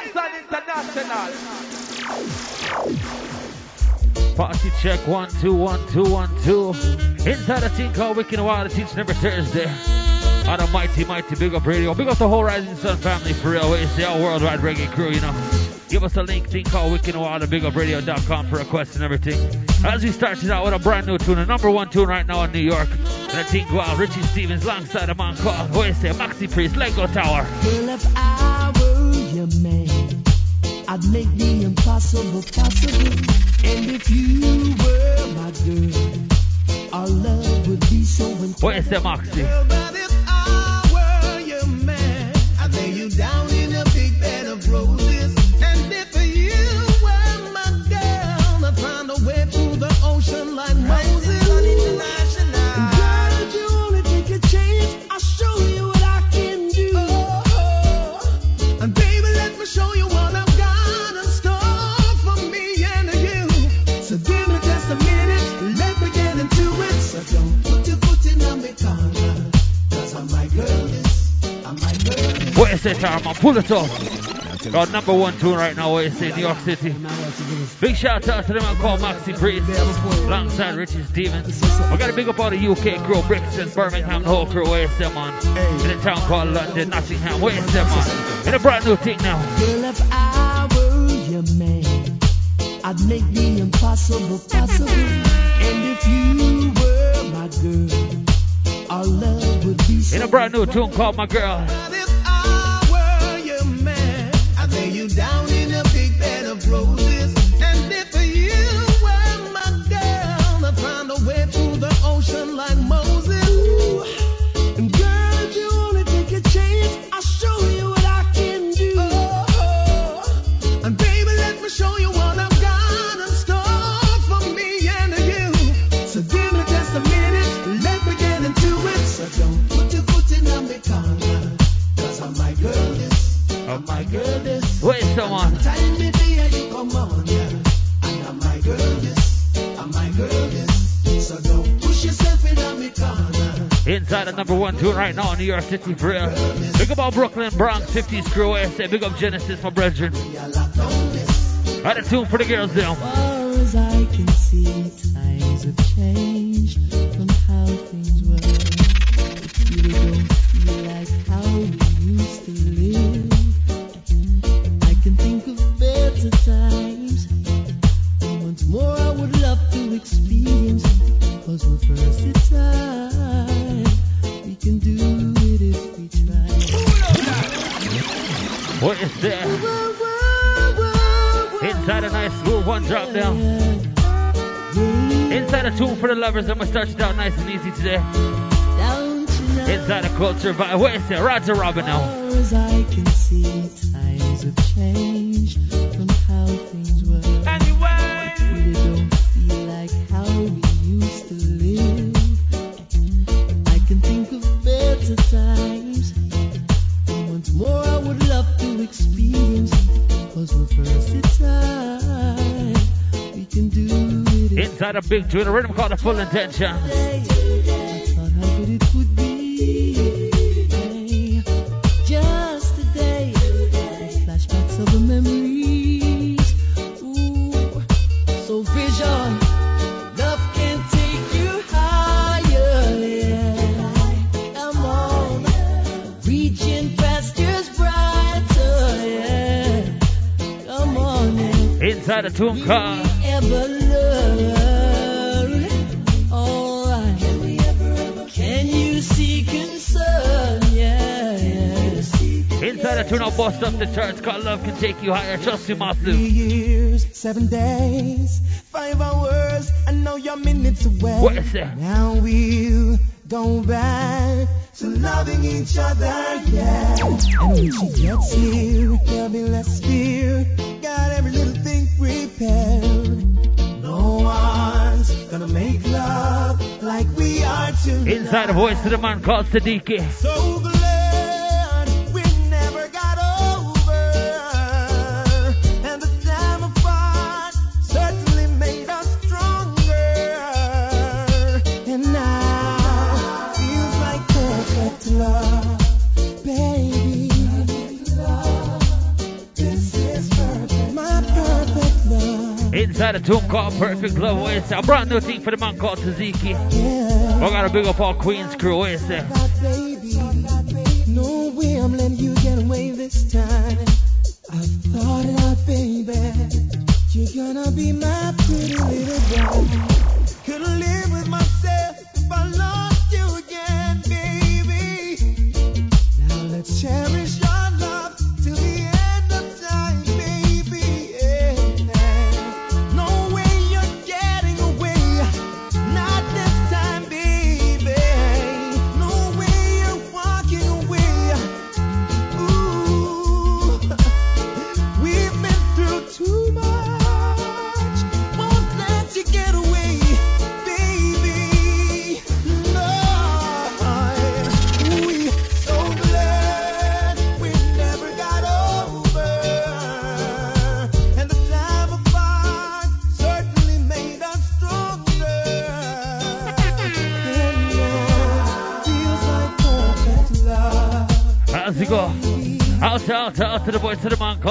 Kingston International. Party check one two one two one two. Inside the team called Wicked Wild teaching every Thursday. On a mighty, mighty big up radio. Big up the whole Rising Sun family for real. It's the all worldwide reggae crew, you know. Give us a link, thing called Wicked Wild at bigupradio.com for requests and everything. As we start it out with a brand new tune, a number one tune right now in New York. And a team called Richie Stephens alongside a man called Oasis, Maxi Priest, Lego Tower. If man, I'd make the impossible possible. And if you were my girl, our love would be so intense. Oasis, Maxi. Well, but if I were your man, I'd lay you down in a big bed of roses. Oasis, Tower, man, pull it up. Got number one tune right now, Oasis, New York City. Big shout out to them man called Maxi Priest, alongside Richie Stephens. I got a big up all the UK crew, Brixton, Birmingham, the whole crew, Oasis, man. In a town called London, Nottingham, Oasis, man. In a brand new thing now. Girl, if I were your man, I'd make the impossible possible. And if you were my girl, our love would be so In a brand new tune called My Girl. Down in a number one tune right now in New York City for real. Big up all Brooklyn, Bronx, 50s crew, Oasis. Big up Genesis, my brethren. Had a tune for the girls down. Inside a tune for the lovers. I'm gonna start it out nice and easy today. Inside a culture vibe. What is it? Roger Robin Come on. Reaching pastures brighter. Yeah. Come on. Yeah Inside a tune called Inside a tune I'll bust up the charts called Love Can Take You Higher. Trust you, Three years, seven days, five hours, and now you're minutes away. What is that? Now we'll go back to loving each other, yeah. And when she gets here, there'll be less fear. Got every little thing prepared. No one's gonna make love like we are tonight. Inside a voice to the man called Siddiqui. So tune called Perfect Love. Is A brand new thing for the man called Taziki. Yeah. We gotta big up all Queen's crew. What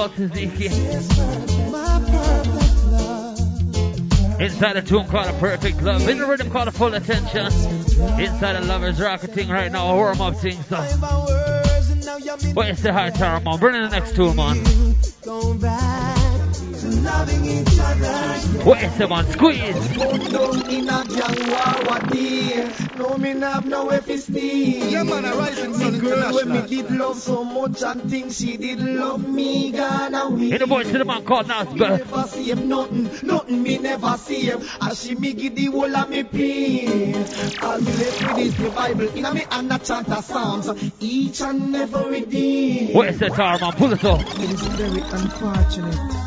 boys, to the man called Taziki. My perfect love. Inside a tune called A Perfect Love. In the rhythm called A Full Attention. Inside a Lovers Rocket thing right now, a warm up thing. So, My words and now what is the high tower, man? Bring in the next tune, man. Going loving each other. What is the man? Squeeze. Down in a gang dear? No, me have no if it's need. Yeah, man, a rising sun Me girl when me did love so much and think she did love me, gone away. In the voice to the man called Me Nesbeth. never save nothing, nothing me never save. As she me give the whole of me pain. All me left with is the Bible in a me and a chant of Psalms. Each and every day. What is the tower, man? Pull it up. It is very unfortunate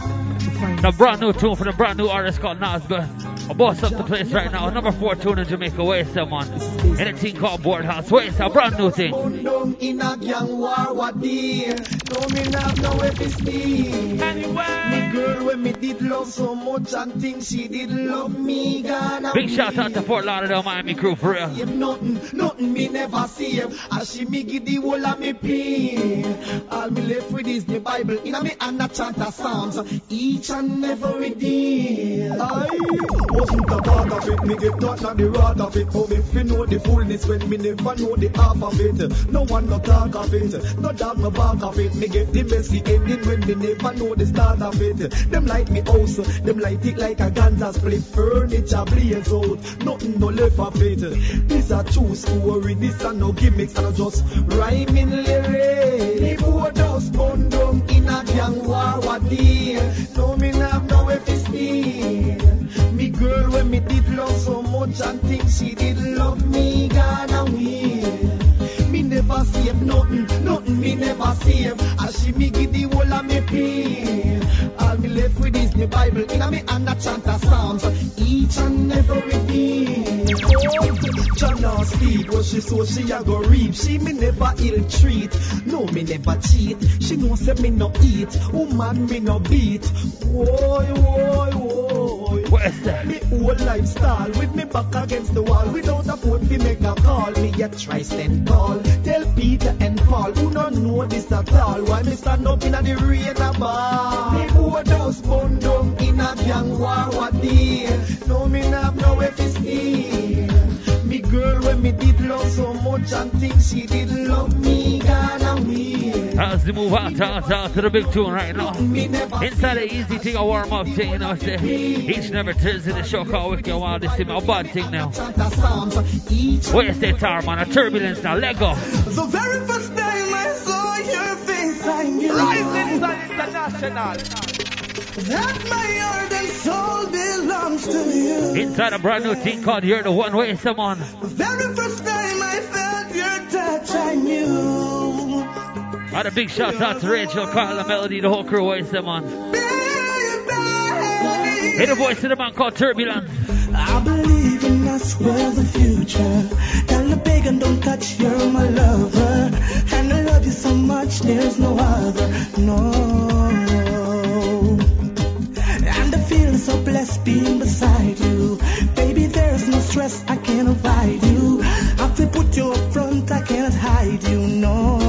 A brand new tune from a brand new artist called Nesbeth. A boss up the place right now. Number four tune in Jamaica. Where is someone? In a team called Board House. Where is a brand new thing? Burn down in a gang war, what dear? No me have no if it's need. Me girl when me did love so much and think she did love me, gone Big shout out to Fort Lauderdale, Miami crew for real. save nothing, nothing me never save. As she me give the whole of me pain. All me left with is the Bible in a me and a chant of Psalms each and every day. I wasn't a part of it, me get taught not the rot of it. But me fi know the fullness when me never know the half of it. No one no talk of it, no dog no bark of it. Me get the messy ending when me never know the start of it. Them like me house, them light it like a ganja split. Furniture blaze out, nothing no left of it. This a true story, this a no gimmicks, and I just rhyming lyrics. Me board house burn down in a gang war, what dear? No me have no if it's need. Girl when me did love so much and think she did love me, gone away. Me never save nothing, nothing me never save. As she me give the whole of me pain. All me left with is the Bible in a me and a chant of Psalms each and every day. Oh, Jana speak what she so she a go reap. She me never ill treat. No me never cheat. She know say me no eat. Woman me no beat. Whoa, whoa, whoa. Me whole lifestyle with me back against the wall without a phone fi make a call. Me a try stand tall. Tell Peter and Paul who don't know this at all. Why me stand up inna the rain a ball? Me board house burn down in a gang war, what dear? No me have no if it's need. Me girl when me did love so much and think she did love me, gone away. How's the move out, out, out to the big tune right now? Me Inside the easy thing, a warm up thing, you know, say, each and every Thursday, the show called Wicked Wild, this is my bad thing now. chant of Psalms each Where is that tower, man? A turbulence now, let go. The very first time I saw your face, I knew Rising Sun International. That my heart and soul belongs to you. Inside a brand new thing called You're the One Way, someone. The very first time I felt your touch, I knew. And a big shout out to Rachel, Carla, Melody, the whole crew, way, someone. Baby, a voice of the man called Turbulence. I believe in us, we're the future. Tell the big and don't touch, you're my lover. And I love you so much, there's no other. No. So blessed being beside you. Baby, there's no stress, I can't avoid you. To put you up front, I can't hide you, no.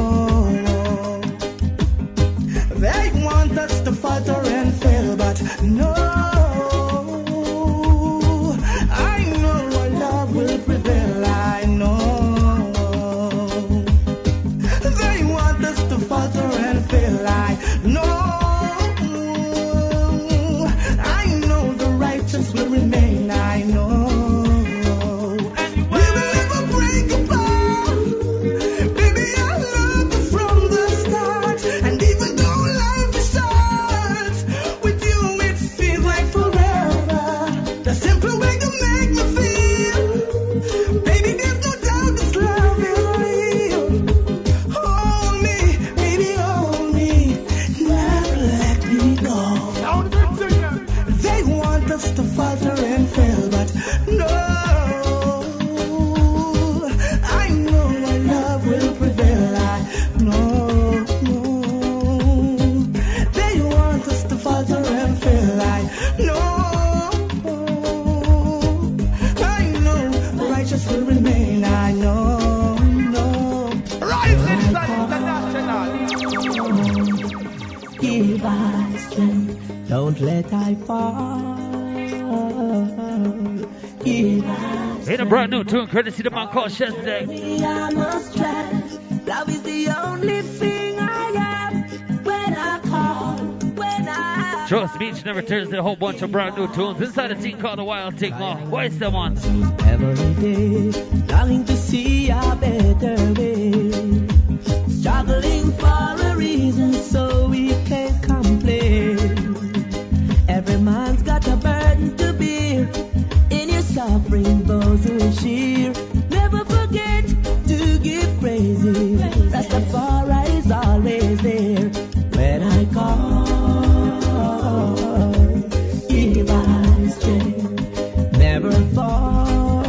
In a brand new tune, courtesy the man called Chezidek. me, I must trust. Love is the only thing I have when I call, when I. Trust me, each and every Thursday, a whole bunch of brand new tunes inside a team called the Wild Thing Law. What's the one? Every day, longing to see a better way. Struggling for In your suffering, those who share. Never forget to. Rastafari is always there when I call. Give us strength, never fall.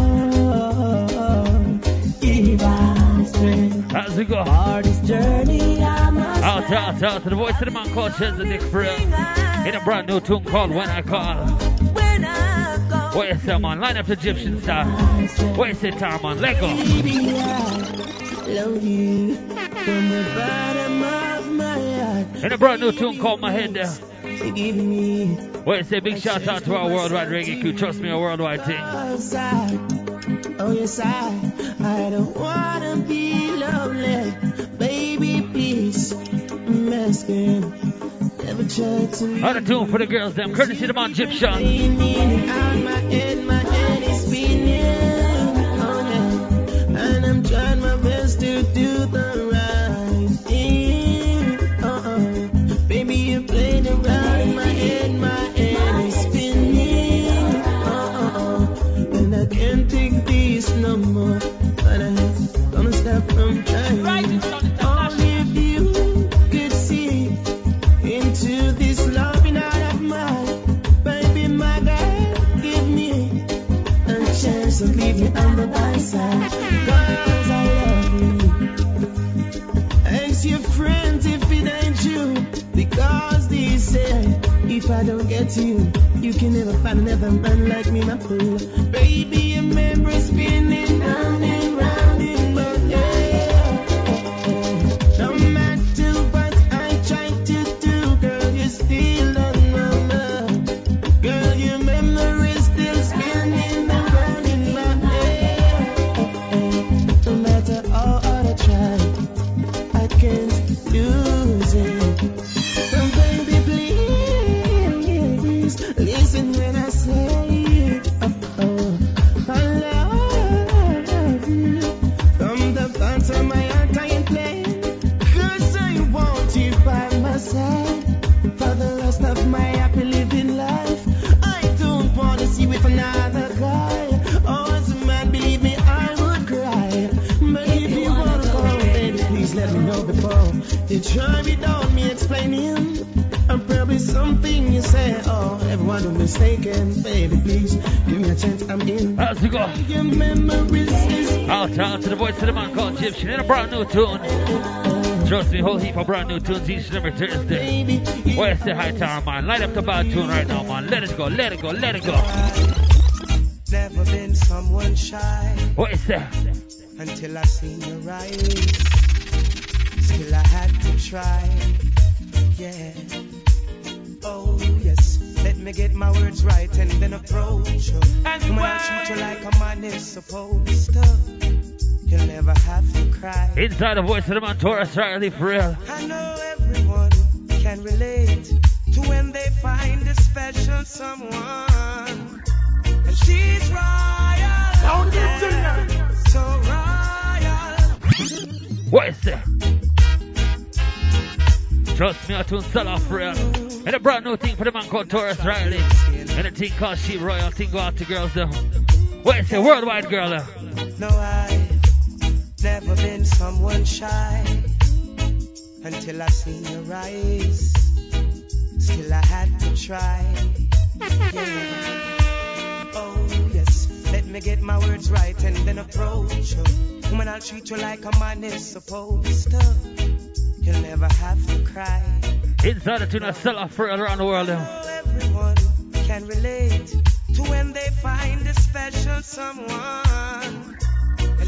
Give us strength. As go. Hardest journey I must Out, out, out to the voice of the man called for real. In a brand new tune called When I Call. When I go, What you say, man? Line up the Egyptian style. What you say, man? Let go. baby, I love you from the bottom of my heart. In a brand new tune called My Head There. Forgive me. What you say, big shout out to our worldwide reggae crew. Trust me, a worldwide thing. Oh yes, I, I don't wanna be lonely, baby. Please, I'm asking. To. Of tune for the girls, them. Courtesy the man Gyptian. Find man like me, my fool. Brand new tune. Trust me, whole heap of brand new tunes each and every Thursday. baby. What you say, hi, Tar, man? Light up the bad tune right now, man. Let it go, let it go, let it go. Never been someone shy What you say? until I seen your eyes. Still I had to try. Yeah. Oh yes. Let me get my words right and then approach you. And when I treat you like a man is supposed to. You'll never have to cry. Inside the voice of the man, Tarrus Riley, for real. I know everyone can relate to when they find a special someone. And she's royal. Sound it, yeah, so royal. What is it? Trust me, I tune sell off real. And a brand new thing for the man called Tarrus Riley. And a thing called She Royal. Thing go out to girls though. What is it? Worldwide girl though. No, I've never been someone shy until I seen your eyes. Still, I had to try. Yeah. Oh, yes. Let me get my words right and then approach you. Woman, I'll treat you like a man is supposed to. You'll never have to cry. Inside the tune, sell off real around the world though. Oh, everyone can relate to when they find a special someone.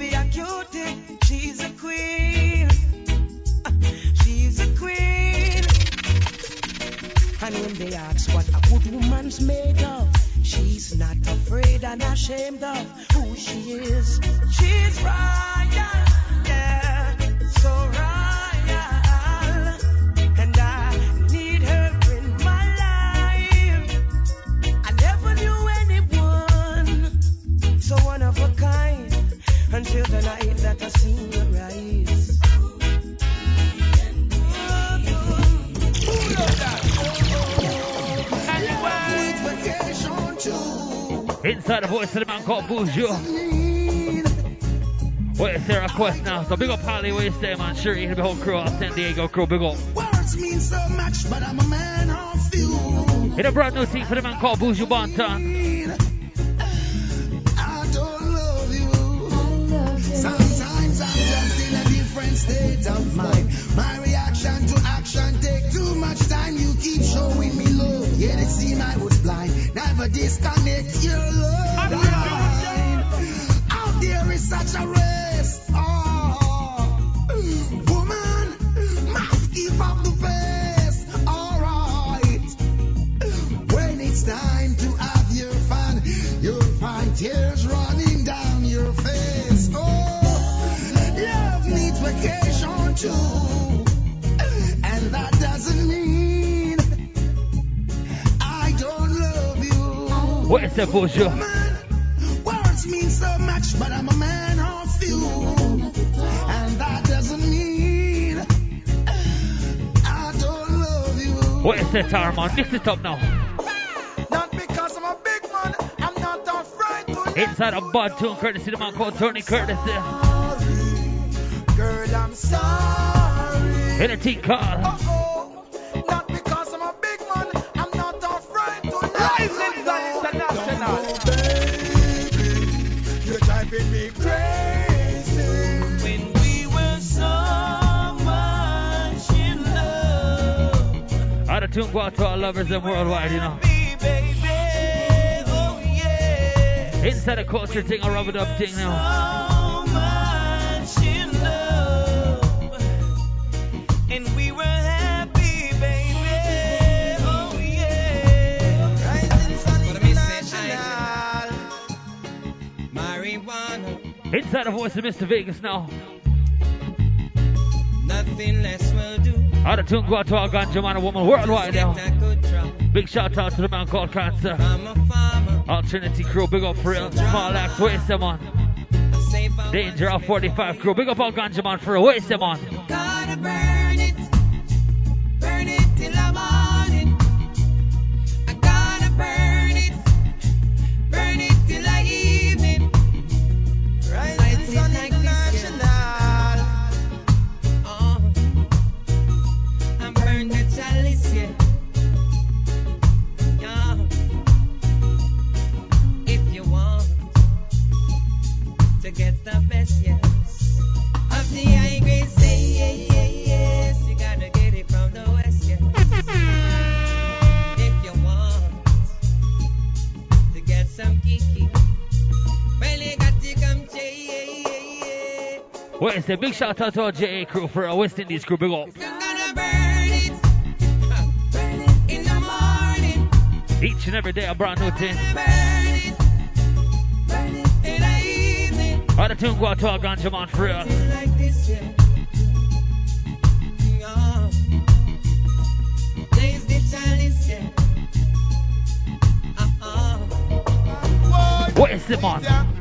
be a cutie. She's a queen. She's a queen. And when they ask what a good woman's made of, she's not afraid and ashamed of who she is. She's royal, voice of the man called Buju. What is their request now? So big up Holly, where you stay, man? Sure, you the whole crew, out San Diego crew, big up. Words mean so much, but I'm a man of few. A brand new thing for the man called Buju Banton. I don't love you. Sometimes I'm just in a different state of mind. My reaction to action take too much time. You keep showing me love, yet it seemed I was blind. Never disconnect your love such a race. Oh, woman, must keep up the pace. All right. When it's time to have your fun, you'll find tears running down your face. Oh, love needs vacation too. And that doesn't mean I don't love you. What is that, Buju? What is that, Tarman? Mix it up now. Not because I'm a big man, I'm not afraid to Inside a bud tune, courtesy the man called Tony Curtis. Girl, I'm sorry. In a tea call. Love. Tune, go out to our lovers and worldwide, you know. Be, baby, oh. Inside a culture thing, a rub it up thing now. So much in love. And we were happy, baby, oh yeah. Rising Sun International. Marijuana, Inside the voice of Mr. Vegas now. nothing less will do. Out of tune, go out to our ganja man and woman worldwide now. A. Big shout out to the man called Cancer. A. All Trinity crew, big up for real. Small axe, waste them on. Our Danger of 45 crew, big up all ganja man for real, waste them on. It? Big shout out to our JA crew for our West Indies crew. Big up. Each and every day a brand new thing. All the tune go out to our ganja man for real. What is it, man?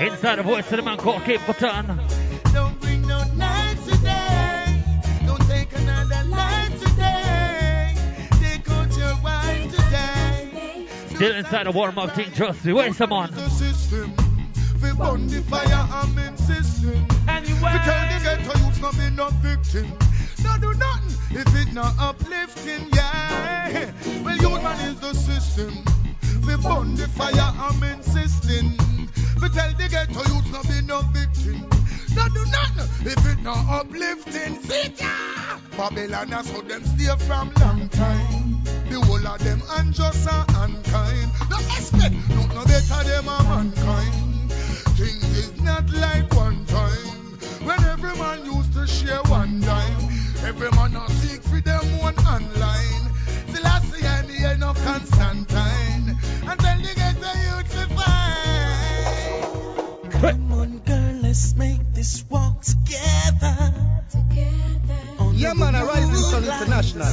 Inside the voice of the man called Capleton. Don't bring no today. Don't take another life today. Take out your wife today. Still inside the warm up thing, trust me. Where's the man? The system. We burn the fire, I'm insisting. Anyway. We tell the ghetto youths not be no victim. No do nothing if it not uplifting, yeah. Well, youth man is the system. We burn the fire, I'm insisting. We tell the ghetto youths not be no victim. No do nothing if it not uplifting. Ya! Babylon that's how them stay from long time. The whole of them unjust and unkind. No expect, no no better them a mankind. Things is not like one time when every man used to share one dime. Every man a seek for them one online. Till I see I need no Constantine. Let's make this walk together. Yeah, man, a Rising Sun International.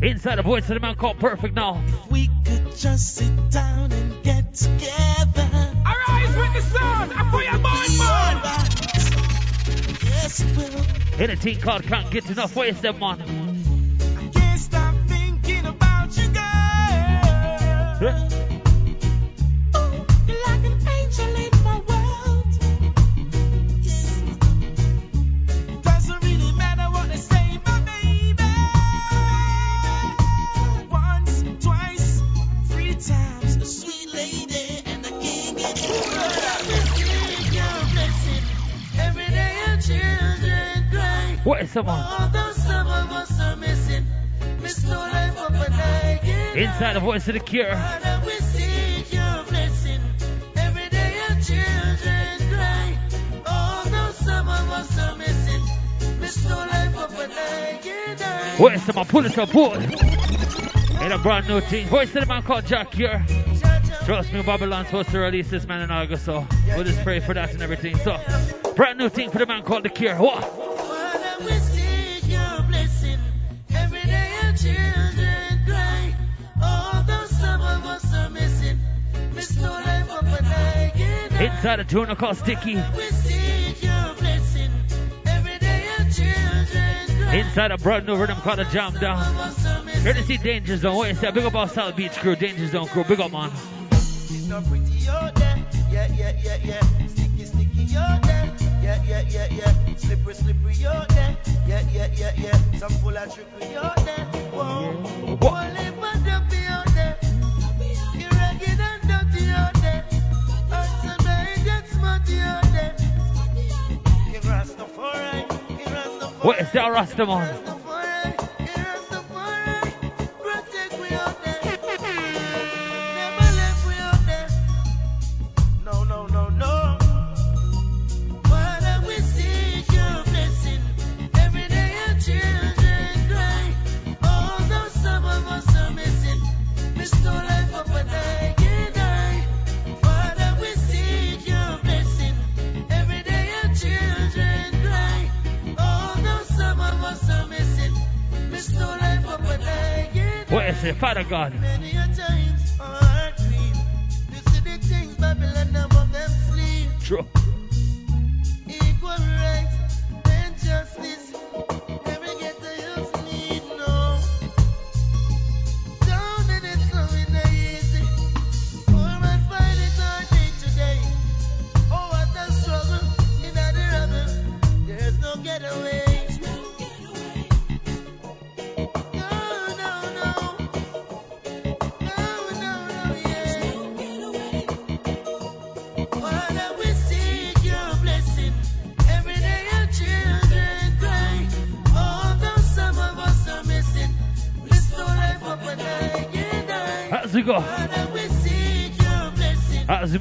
Inside the voice of the man called Perfect now. We could just sit down and get together. Arise with the sun, I put your mind, man. Yes, it will. Anything called can't get enough. Where's the man? Miss no life of a night. Where's the man? Pull it up, pull. In a brand new thing. Voice of the man called Jah Cure. Trust me, Babylon's supposed to release this man in August, so we'll just pray for that and everything. So, brand new thing for the man called The Cure. What? Every day your children cry. Inside a brand new rhythm called the Jam Down. Of. Here to see Danger Zone. Where's that? Big up our South Beach crew, Danger Zone crew. Big up, man. It's not pretty out there. Yeah, yeah, yeah, yeah. Sticky, sticky out there. Yeah, yeah, yeah, yeah. Slippery, slippery out there. Yeah, yeah, yeah, yeah. Some full of trickery out there. Whoa. Only Where's that Rasta night. Where's it? Father God. Many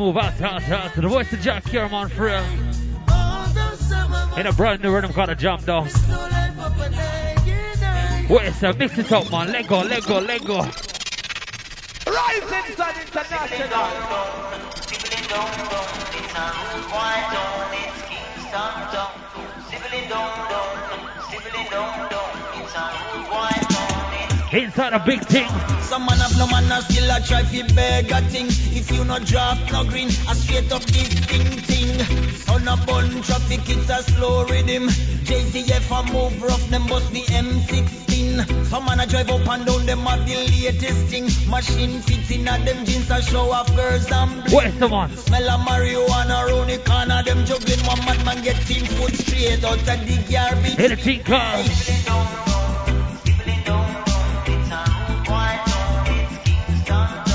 move out, to the voice of Jah Cure, man, for real. In a brand new rhythm called a jump down. Wait, so mix it up, man. Let go, let go, let go. Rising Sun International. Inside a big thing. Some man have no man and still a try fi beg a thing. If you no draft no green, a straight up this thing thing. On a bun traffic, it's a slow rhythm. JTF a move rough, them bust the M16. Some man a drive up and down, them a the latest thing. Machine fits in a them jeans a show off girls and bling. Where's the man? Smell of marijuana round the corner, them juggling one madman get team foot straight out of the garbage. Hit a called.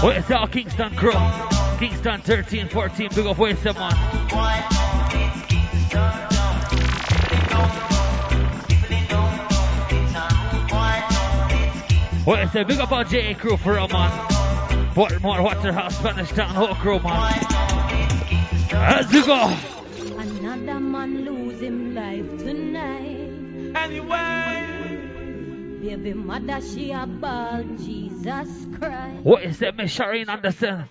Where's our Kingston crew? Kingston 13, 14, big up where's the man? Where's the big up our JA crew for a man? Portmore, Waterhouse, Spanish Town, whole crew, man. As we go. Another man lose him life tonight. Anyway. Baby mother, she a ball, Jesus Christ. What is that, Miss Shireen Anderson?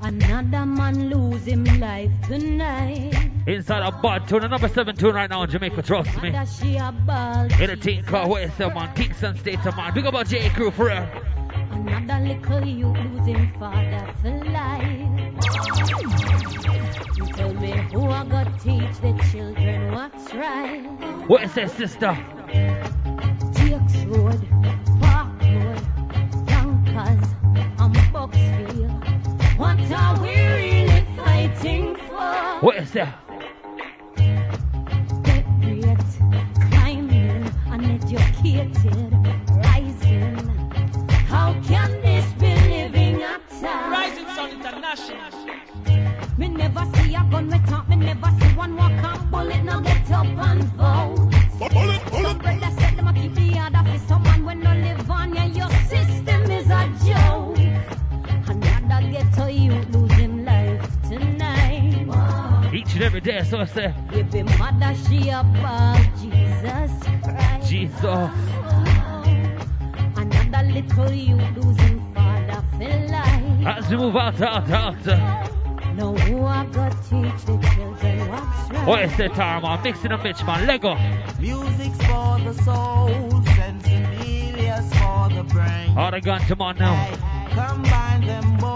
Another man lose him life tonight. Inside a bar tune, number seven tune right now in Jamaica, trust me. Mother, she a ball. In a team called Where's the man? Kingston State of Mind. Big our JA crew for real. Another little you losing father for life. You tell me who I got teach the children what's right. What is that, sister? All? Rising Sun International. Me never see a gun with top, Each and every day, so I say, Baby mother she a ball, Jesus Christ. Jesus. Oh, Another little you losing father for life. As we move out, out, out. No, who I got teach the children what's right. What is that, Tara, man? Mixing a bitch, man. Lego. Music's for the soul, sensibilia's for the brain. All the guns, come on now. Combine them both,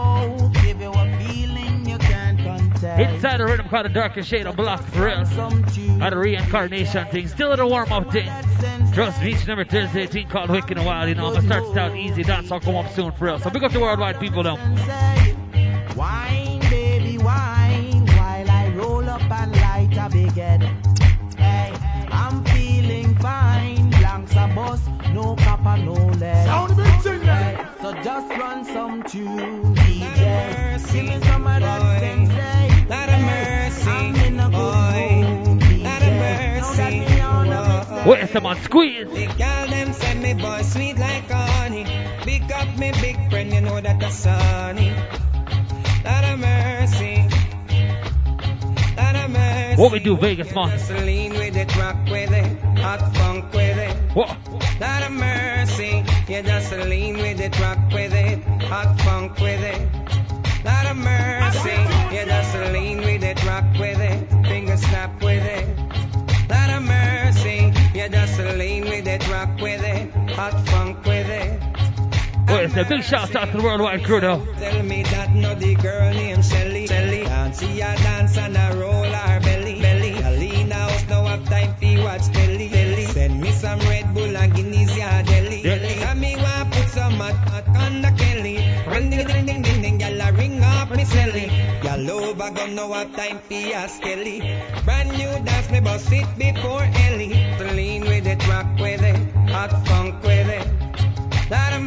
Inside the rhythm called the darkest shade of black for real. Some tune At a reincarnation thing. Still at a warm up thing. Trust me, and every Thursday, thing called Wicked and Wild. You know, I'm start to out easy. Dance will come up soon for real. So big up the worldwide people now. What is man? Squeeze. The girl them send me boy sweet like honey. Pick up me big friend, you know that the sunny. Lot of mercy. Lot of mercy. What we do, Vegas, man? Just lean with it, rock with it, hot funk with it. What? Lot of mercy. You just lean with it, rock with it, hot funk with it. Lot of mercy. Is that? Big shout out to the worldwide crew though. Tell me that girl named Shelly. Shelly. See her dance and a roll her belly. Belly. Alina house now have time watch telly. Telly. Send me some Red Bull and Guinness deli. Yeah. Deli. And me want put some hot hot on the Kelly. Ring ding ding ding ding ding. Gyal a ring up me selly. Gyal over now have time fi ask Kelly. Brand new dance me bust it before Ellie. Lean with it, rock with it, hot funk with it. Lot of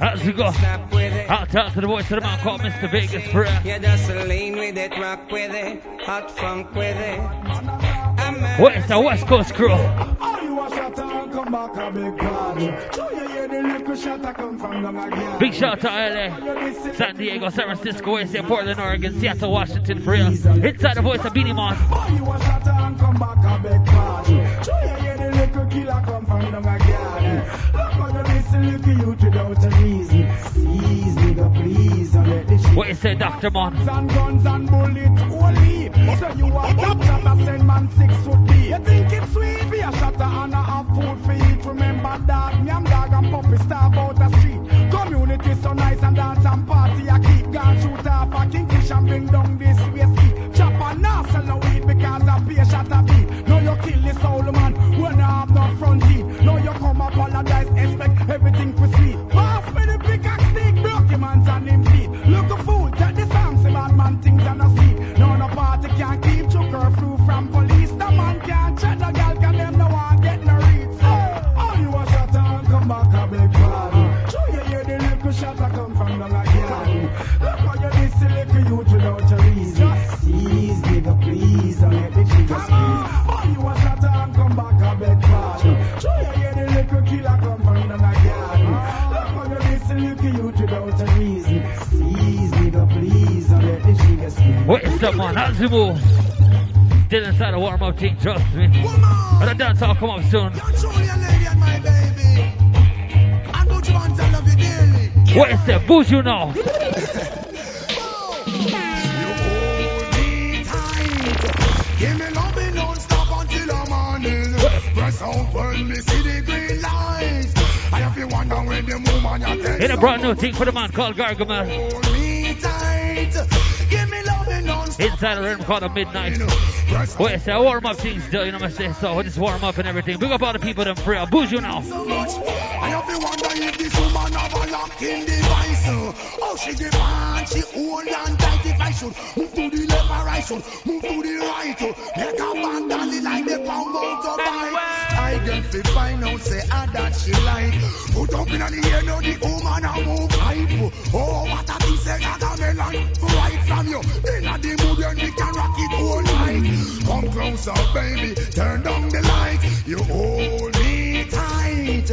with As we go. snap with it. Out out to the voice of the man called Mr. Vegas for real. You just lean with it, rock with it, hot funk with it. I'm. Where's the West Coast crew? All you a shot come back a big party. So you hear the little shot come from down again. Big shout out to LA, San Diego, San Francisco, West Portland, Oregon, Seattle, Washington, for real. Inside the voice of Beenie Man. You a shot and come back a big party. So you hear the little killer come from again. Look how you listen, look at you without a reason. Please, nigga, please, don't let this shit What you say, Dr. Man? and guns and bullets only. So you a a send man six foot deep. You think it's sweet? Be a shot and a have food for eat. Remember dog, yam dog and puppy starve out the street. Community so nice and dance and party. I keep gun shoot off a kingfish and bring down this whiskey. Chop now sell the weed because I pay a shot a beat. Now you kill the soul man I have no front teeth. Now you come apologize, expect everything for sweet. Pass me the pickaxe stick, broke your man's and him feet. Look a fool, take the songs, bad man things and a see. Jigger squeeze. What is up, man? Move? Still inside the warm up team, trust me. And the dance all come up soon. What is that? Boost you now. Give me loving non-stop until the morning. Press out when me see the green lights. I have to wonder when the woman you tell In a brand new thing for the man called Gargamel. Inside the room called a midnight. What is that? Warm up thing still, you know what I'm saying? So we just warm up and everything. Big up all the people them free. Boost you now. so much. I have to wonder if this woman have a locked-in device. Oh, she give she hold on tight if I should move to the left or I should move to the right. Make a vandal like the pound motorbike. I get fi find out say ah that she like. Put up in the air now the woman Come baby, turn down the light. You hold me tight.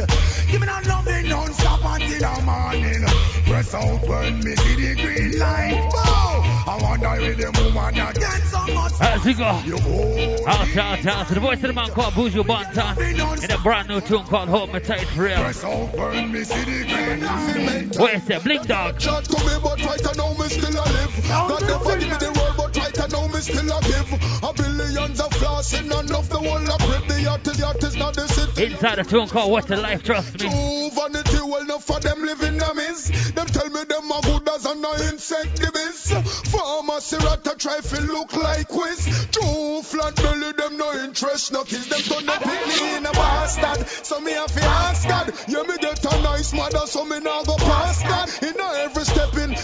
Give me that loving non-stop until the morning. Press out when me see the green light. Bow. I wonder with the woman you get so much. As we go. You hold ah, Out, out, out. To the voice of the man called Buju Banton. In a brand new tune called Hold Me Tight for real. Press out when me see the green light. What is that? Bling Dawg. Shot coming, but right now me still a live. God never give me the world, but right now me still a give. A billions of flossing, enough the whole of prep. The artist, the artist, not the city. Inside a tune called What's the Life, trust me. True vanity, well enough for them living a miss. Them tell me them are good as an insectivist. Pharmacy rat a try fi look like quiz. True flat belly, them no interest, no kiss. Them turn up in a bastard. So me have to ask God. Yeah, me get a nice mother, so me nah go past that. In a every step in,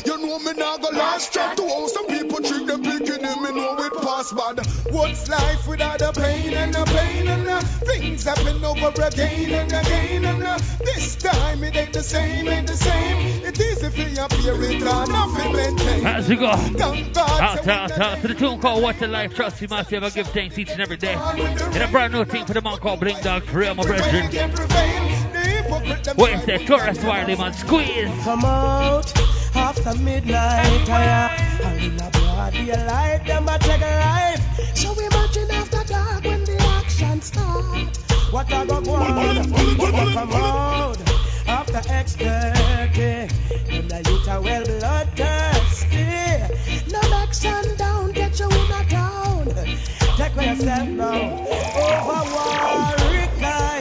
you know me nah go last track. To how some people treat them picking in, me know it pass bad. What's life without the pain and the pain and the things happen over again and again and uh, this time it ain't the same, ain't the same. It easy for you appear it and nothing maintain. As we go. Thank God, Out, out, out. To the tune called What's the Life, trust me, must ever give thanks each and every day. In a brand new thing for the man called Bling Dawg for real, my brethren. What is that? Tarrus Riley, man. Squeeze. Come out after midnight, I uh, am in a broad daylight, them a take a life. So imagine after dark when the action start. What I go go on? What come out after X30? Them the youth are well bloodthirsty. No action down, get you in a town. Take for yourself now. Over Warwick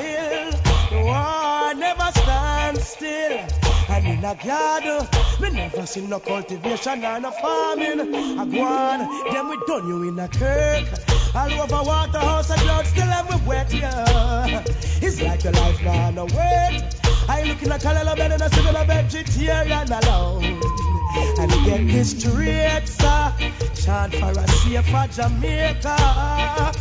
Hill, the war never stands still. And in a garden, We never see no cultivation and no farming. I go on, them we done you in a kirk. All over Waterhouse and blood still have we wet, yeah. It's like your life now no wait. I look in a color of bed and I see a vegetarian alone. And get this straight, sir. Chant for a safer Jamaica.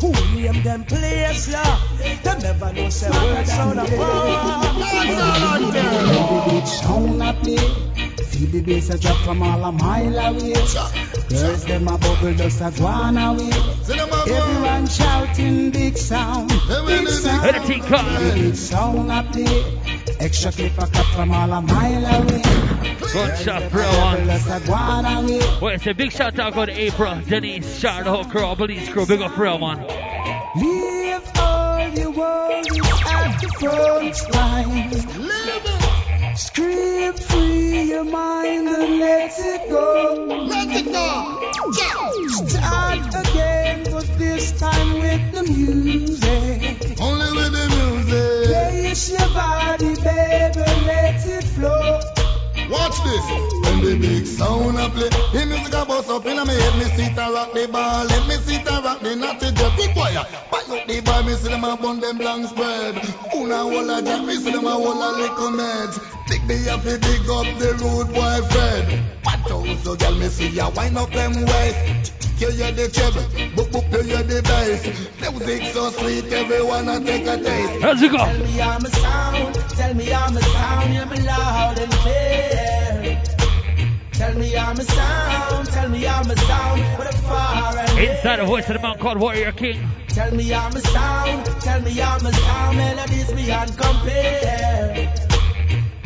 Who name them place, yeah? Them never know say words sound of power. Sound up there. See the bass a drop from all a mile away. Girls them a bubble just a gone away. Everyone shouting big sound, big sound. Let it take car. Big sound a play. Extra clip a cut from all a mile away. Gunshot for a Bubble one. just a gone away. Wait, it's a big shout out to April, Denise, Shard, the whole crew, Police crew, big up for real, man. Leave all your worries at the front line. Scream free your mind and let it go. Let it go. Start again, but this time with the music. Only with the music. Place your body, baby, let it flow. Watch this. When the big sound a play, the music a bust up inna me head. Me sit and rock the ball, let me sit and rock the natty jet. Big boy, buy up the bar, me see them a bun them blank spread. Una whole a jack, me see them a whole a little meds. Big me up, big up the road boy Fred. Watch oh, out, so girl, me see ya wind up them waist. You hear the treble, boop boop, you hear the bass. Music so sweet, everyone a take a taste. How's it go? Tell me I'm a sound, tell me I'm a sound, you're me loud and clear. Tell me I'm a sound, tell me I'm a sound, with a far and Inside the voice of the man called Warrior King. Tell me I'm a sound, tell me I'm a sound, melodies beyond compare.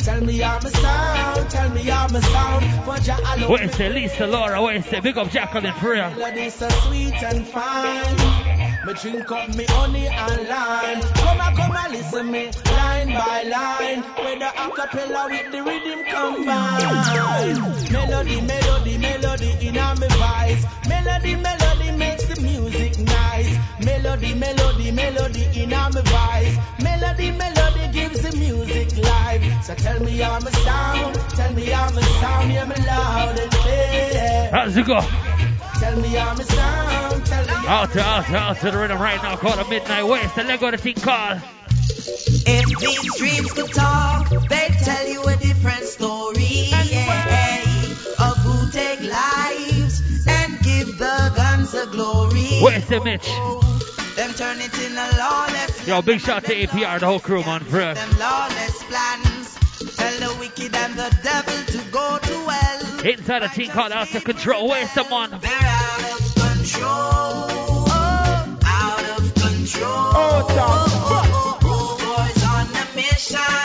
Tell me I'm a sound, tell me I'm a sound, for Jah alone. Wait, it's Lisa Laura, wait, it's Big up Jacqueline for real. Melodies sweet and fine. Me drink up me honey and lime. Come on, come on, listen me line by line. With the acapella with the rhythm combine. Melody, melody, melody in me voice. Melody, melody makes the music nice. Melody, melody, melody in me voice. Melody, melody gives the music life. So tell me I'm a sound, tell me I'm a sound, hear me loud and clear. How's it go? Tell me I'm a sound, tell me Out to, out to, out to the rhythm right now, called a Midnight West, the Lego the thing called. If these dreams could talk, they'd tell you a different story. Yeah, of who take lives and give the guns a glory. Where's the Mitch? Them turn it in a lawless. Yo, big shout to APR, the whole crew, man, for real. Them lawless plans. Tell the wicked and the devil to go to hell. Inside a team called Out of Control, where's the man? They're out of control. Out of control. Oh, oh, oh, oh boys on a mission.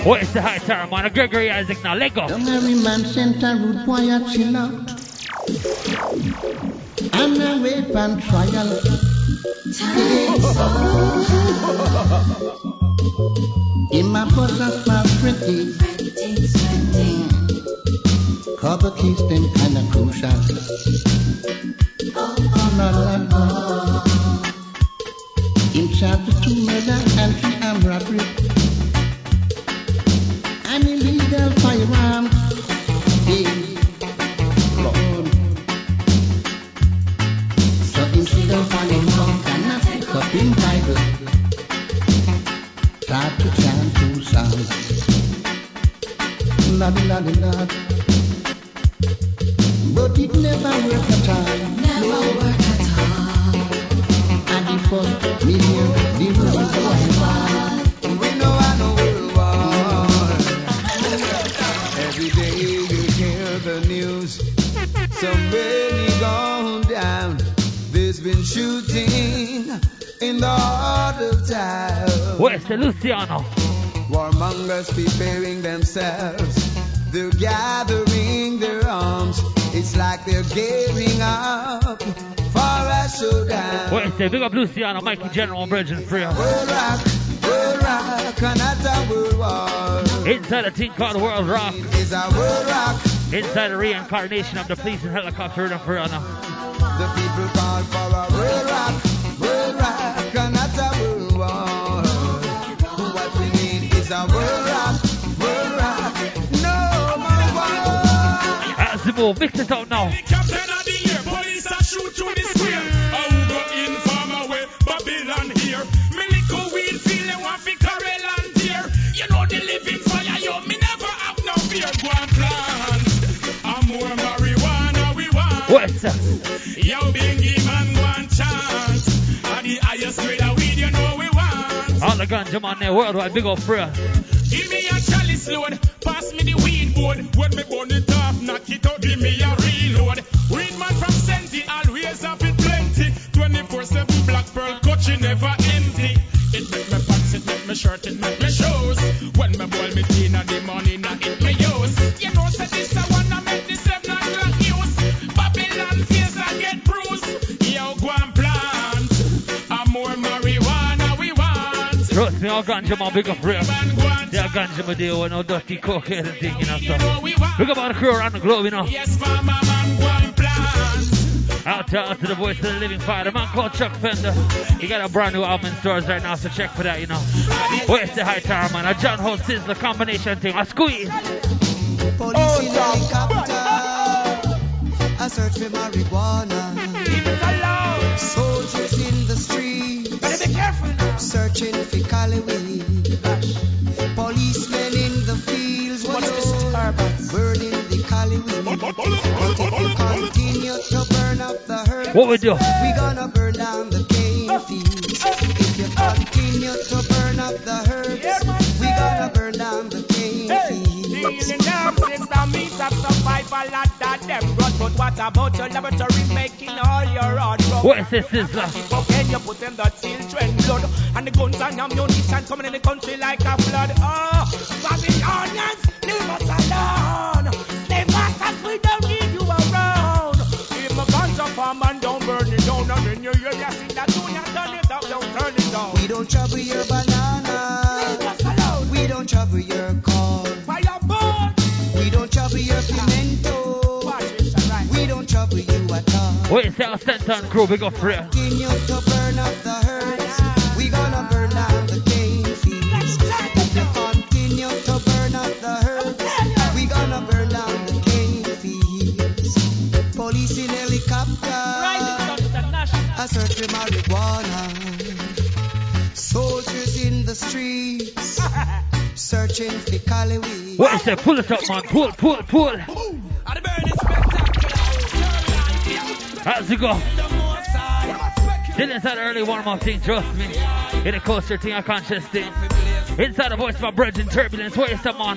After Where's the high tower, man? Gregory Isaac now, let go. Young every man sent a rude boy a chill out. And a rape and trial. In my a small pretty. The keys them kinda crucial. Oh, oh, la, la, la. In charge of two murder and three armed robbery. And illegal firearms. Hey, Lord. So instead of finding some kind of pick up in Bible, to chant two songs. But it never worked at all. Never worked at all. And the first million, world Somebody gone down. There's been shooting in the heart of town. Where's the Luciano? Warmongers preparing themselves. They're gathering their arms. It's like they're gearing up for a showdown. Where's the big up Luciano, Mikey General, Bridge and Freya? World rock, world rock, another world war. Inside a team called World Rock. Is a world rock. Inside a reincarnation of the police and helicopter in for now. The people call for a world rock, world rock, another world war. What we need is a world rock, world rock, no more war. As the move, mix it out now. Captain of the year, police a shoot through What's up? Yo, Bingy given one chance. And the highest grade of weed you know we want. All the ganja man world worldwide, big old prayer. Give me a chalice load, pass me the weed board. When me burn it off, knock it out, give me a reload. Weed man from Senti, always have it plenty. 24-7 black pearl, coach, you never empty. It make me pants, it make me shirt, it make me me, all ganja man, big up prayer. Yeah, ganja man deal with no dirty cocaine and thing, you know, so. Big up all the crew around the globe, you know. Yes, farmer man, go and. Out to, out to the voice of the living fire, the man called Chuck Fender. He got a brand new album in stores right now, so check for that, you know. Where's the high tower, man? A John Holt Sizzla combination thing. A squeeze. Police in helicopter. I search for marijuana. Soldiers in Searching for Cali weed. Policemen in the fields. What's this Burning the Cali weed. But if you continue to burn up the herb, What we do? we gonna burn down the cane fields. If you continue to burn up the herbs, we gonna burn down the cane fields. Of survival at that them run. But what about your laboratory making all your hard work? What is this Sizzla? Uh? Cocaine you put in the children blood And the guns and ammunition coming in the country like a flood Oh, Babylonians, leave us alone Slave masters, we don't need you around If my guns are farm and don't burn it down And then you hear you see that tune, you turn it up, don't turn it down We don't trouble your banana. Leave us alone. We don't trouble your cane fields. Continue to burn up the herbs. We gonna burn down the cane fields. Police in helicopter. I search for marijuana. Soldiers in the streets. Searching for Cali weed. What is that? Pull it up, man. Pull, pull, pull. How's it go? Still inside the early warm up thing, trust me. In the coaster thing, a conscious thing. Inside the voice of my in turbulence. What is that, man?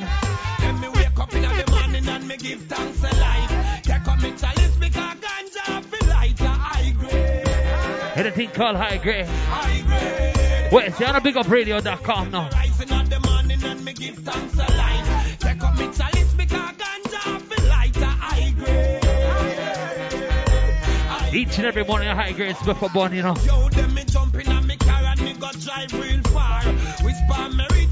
Then me wake up in the morning and me give thanks life Take me chalice because ganja feel a high grade In a thing called High Grade. High grade What is it? On a bigupradio.com now. Rising in the morning and me give thanks for life Each and every morning, High Grade before born, you know. Yo, them me jumping and me car and me go drive real far. Whisper me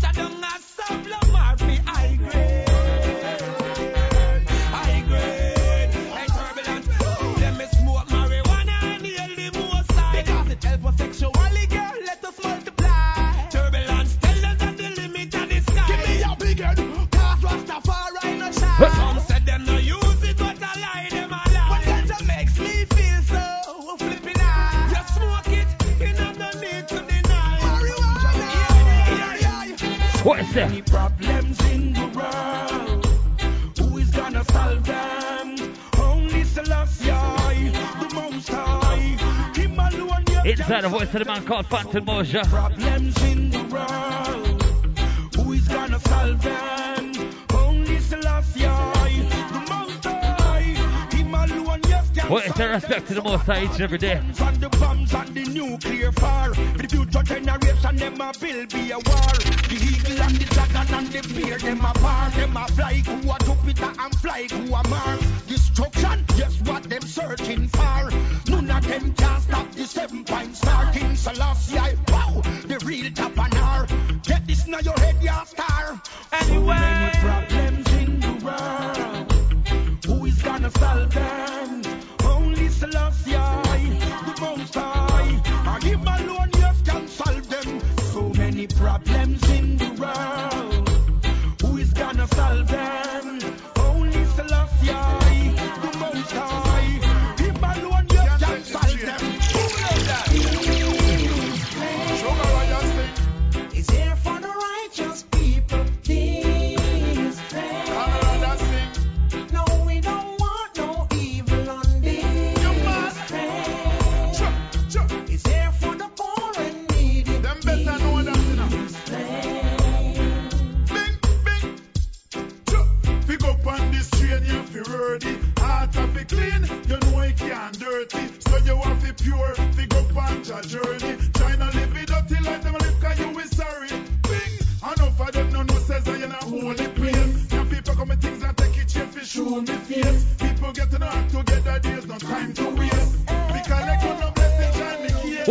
The the man called Fantan Mojah. problems in the world. Who is gonna solve them? What is the respect to the most high each and every day? and the bombs and the nuclear fire. The future generation, them a build be a war. The eagle and the dragon and the bear, them a bar. Them a fly who a Jupiter and fly who a Mars. Destruction, yes, what them searching for. None of them can stop the seven point star. King Selassie, wow, the real top and R. Get this in your head, ya star. Anyway. So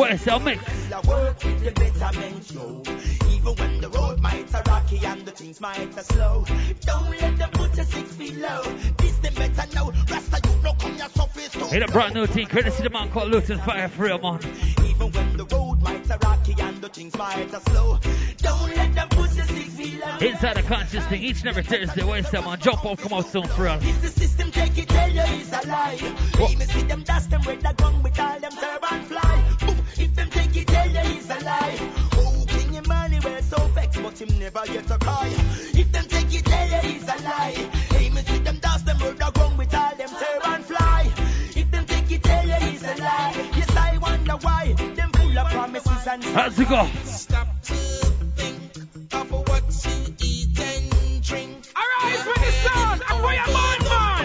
Where's your mix? the. Even when the road might a rocky and the things might a slow. Don't let them put you six feet low. This them better know. Rasta, you no come your surface to Hit a brand new team. Courtesy the man called Lutan Fyah for real, man. Even when the road might a rocky and the things might a slow. Don't let them put you six feet low. Inside the conscious thing, each and every Thursday. Where's that man? Jump out, come out soon for real. If the system take it, tell you it's a lie. Me see them dust them with the gun with all them turban fly. Boom. If them take it, tell you it's a lie. Oh, King Emmanuel so vexed, but him never yet a cry. If them take it, tell you it's a lie. Hey, me see them dust them with the gun with all them turban fly. If them take it, tell you it's a lie. Yes, I wonder why them full of promises and How's it go? Stop to think of what you eat and drink. Arise with the sound and for your man, man.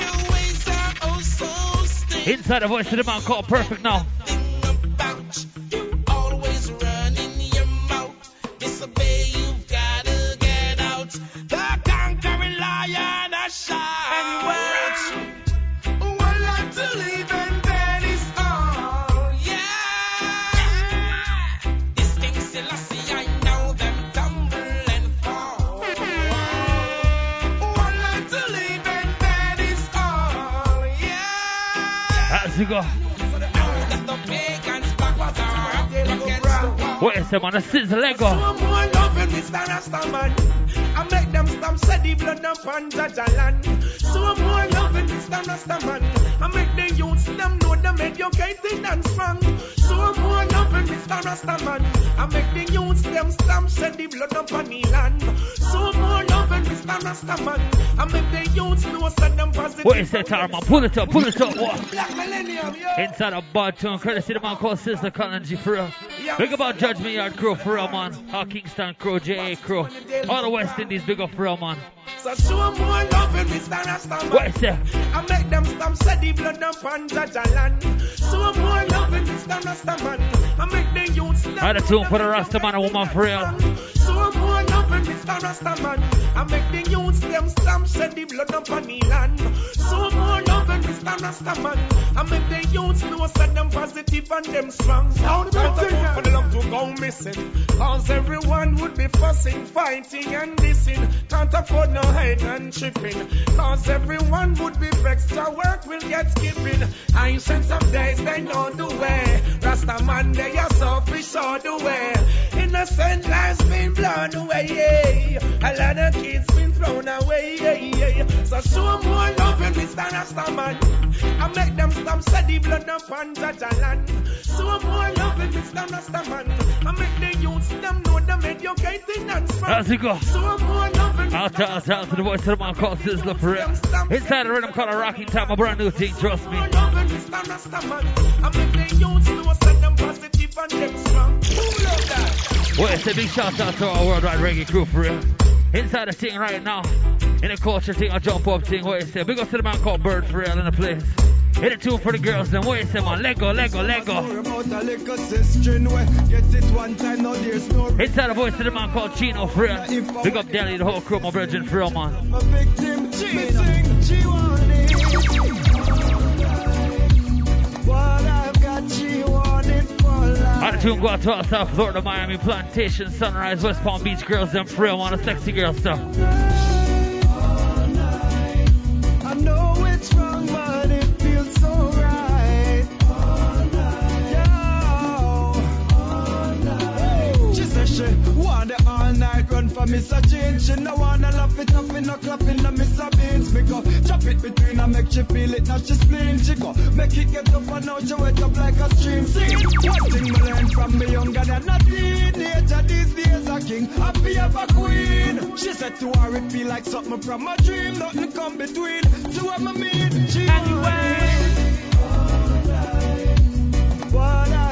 Your ways are oh so stink. Inside the voice of the man called Perfect now. Where's that man? The sizzle Lego. Some more loving Mr. Rastaman. I make them stamp say the blood up on Jajalan. More loving Mr. Rastaman. I make the youths them know them educated and strong. Some more loving Mr. Rastaman. I make the youths them stamp say the blood up on the Rastaman. I make the youths know say them positive. Where's that tar man? Pull it up, pull it up. What? Black Millennium, yeah. Inside a bud tune, courtesy the man called Sizzla Kalonji for real. Big about Judgment Yard crew for real, man. Our Kingston crew, JA crew. All the West Indies, big up for real, man. So show more loving Mr. Rastaman. Where's that? I make them stamp say the blood up on Jajalan. So more loving Mr. Rastaman. I make the youths them Had a tune for the Rasta man, a woman for real. So more loving Mr. Rastaman. I make the youths them stamp say the blood up on the land. So more loving Mr. Rastaman. I make the youths know say them positive and them strong. Sound better for the love to go missing. Cause everyone would be fussing, fighting and dissing. Can't afford no hate and chipping. Cause everyone would be vexed. Our work will get skipping. Ancient of days, they know the way. Rasta man, they are selfish all the way. Innocent lives been blown away. A lot of kids been thrown away. Yeah, yeah. So show more love and Mr. Rasta man. I make them stop say the blood up on Jajalan. So more love and Mr. Rasta man. I make the youths them know them educated and smart. How's it go? So more love and Out out out to the voice of the man called Sizzla for real. Inside the rhythm called a rocking time, a brand new thing, trust me. love and Mr. Rasta man. I make the youths know say them positive and them strong. Who love that? Well, it's a big shout out to our worldwide reggae crew for real. Inside the thing right now, in the culture thing, a jump up thing, what you say? Big up to the man called Bird for real in the place. Hit it tune for the girls, then what you say, man? Lego, Lego, Lego. Inside the voice of the man called Chino real. Big up Delhi, the whole crew, my virgin real, man. a victim. Missing, she want it. What I've got, want it for life. Out of tune, go out to all South Florida, Miami, Plantation, Sunrise, West Palm Beach girls, them real, man. The sexy girl stuff. She want the all night run for Mr. Change. She no wanna laugh it up in no clapping no Mr. Beans. Me go chop it between her, make she feel it, now she spleen. She go make it get up and now she wet up like a stream. See, one thing me learn from me younger than a teenager. These days a king, happy of a queen. She said to her it feel like something from a dream. Nothing come between. To what me mean, she anyway. What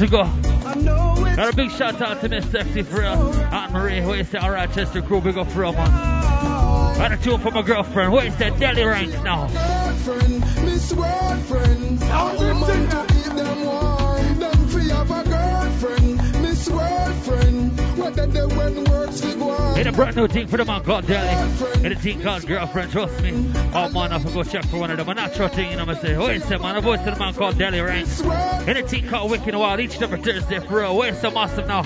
It go? I know it's Got a big shout out to Miss Sexy for real. Aunt Marie, what you say, our Rochester crew, big up for real, man. Got a tune for my girlfriend, what you say, Delly Ranx now. girlfriend, Miss Worldfriend. All the man to eat them free a girlfriend, In a brand new thing for the man called Delly. In a thing called Girlfriend, trust me. Oh man, I go check for one of them. A natural thing, you know what I'm saying? A second, man. A voice to the man called Delly Ranx. In a thing called Wicked Wild each and every Thursday for real. Wait some awesome now.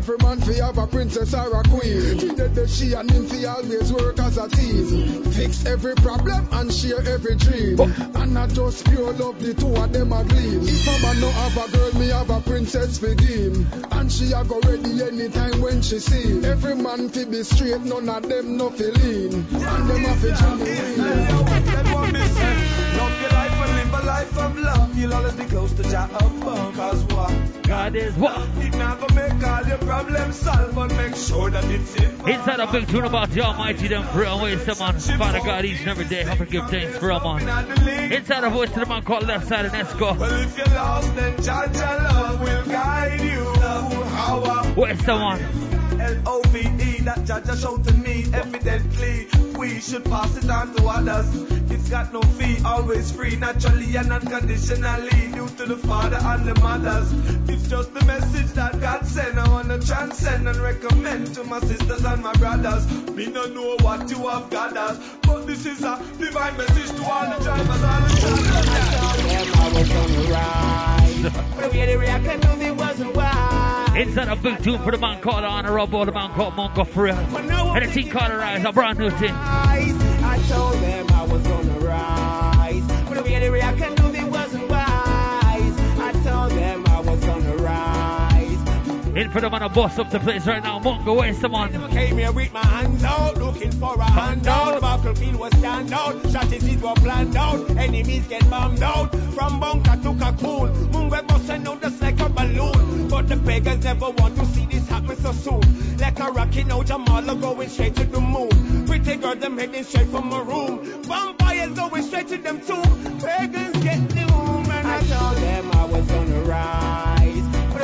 Every man fi have a princess or a queen. He did the she and him fi always work as a team. Fix every problem and share every dream. And not just pure love, the two of them a gleam. If a man no have a girl, me have a princess for him. And she a go ready anytime when she see. Every man fi be straight, none of them no fi lean. And them a fi genuine. Live a life of love. You'll always be close to Jah above. Cause what? God is what? It not gonna make all your problems solve, but make sure that it's in. Inside a big tune about the Almighty, them for real. Wait some man. Father God each and every day. Help her give thanks for real, man. Inside a voice to the man called Left Side of Nesco. Well, if you're lost, then Jah Jah love will guide you. Wait some man. L-O-V-E, that Jah Jah showed to me evidently. We should pass it on to others. It's got no fee, always free, naturally and unconditionally. Due to the father and the mothers. It's just the message that God sent. I wanna transcend and recommend to my sisters and my brothers. Me no know what you have gathered, but this is a divine message to all the drivers, all the Inside a big tune for the man called Honorable, the man called Munga for real. And the team called Rise, a brand new thing. I told them I was gonna rise. But the way they I In for the man, a boss up the place right now. Munga, where's the someone? Came here with my hands out, looking for a handout. The battlefield was stand out, strategies were planned out. Enemies get bombed out. From bunker to cocoon, moon web busting out just like a balloon. But the beggars never want to see this happen so soon. Like a rocket, now Jamala going straight to the moon. Pretty girl, them heading straight from my room. Vampires going straight to them too. Pagans get doom, and I told them I was gonna rise. But the way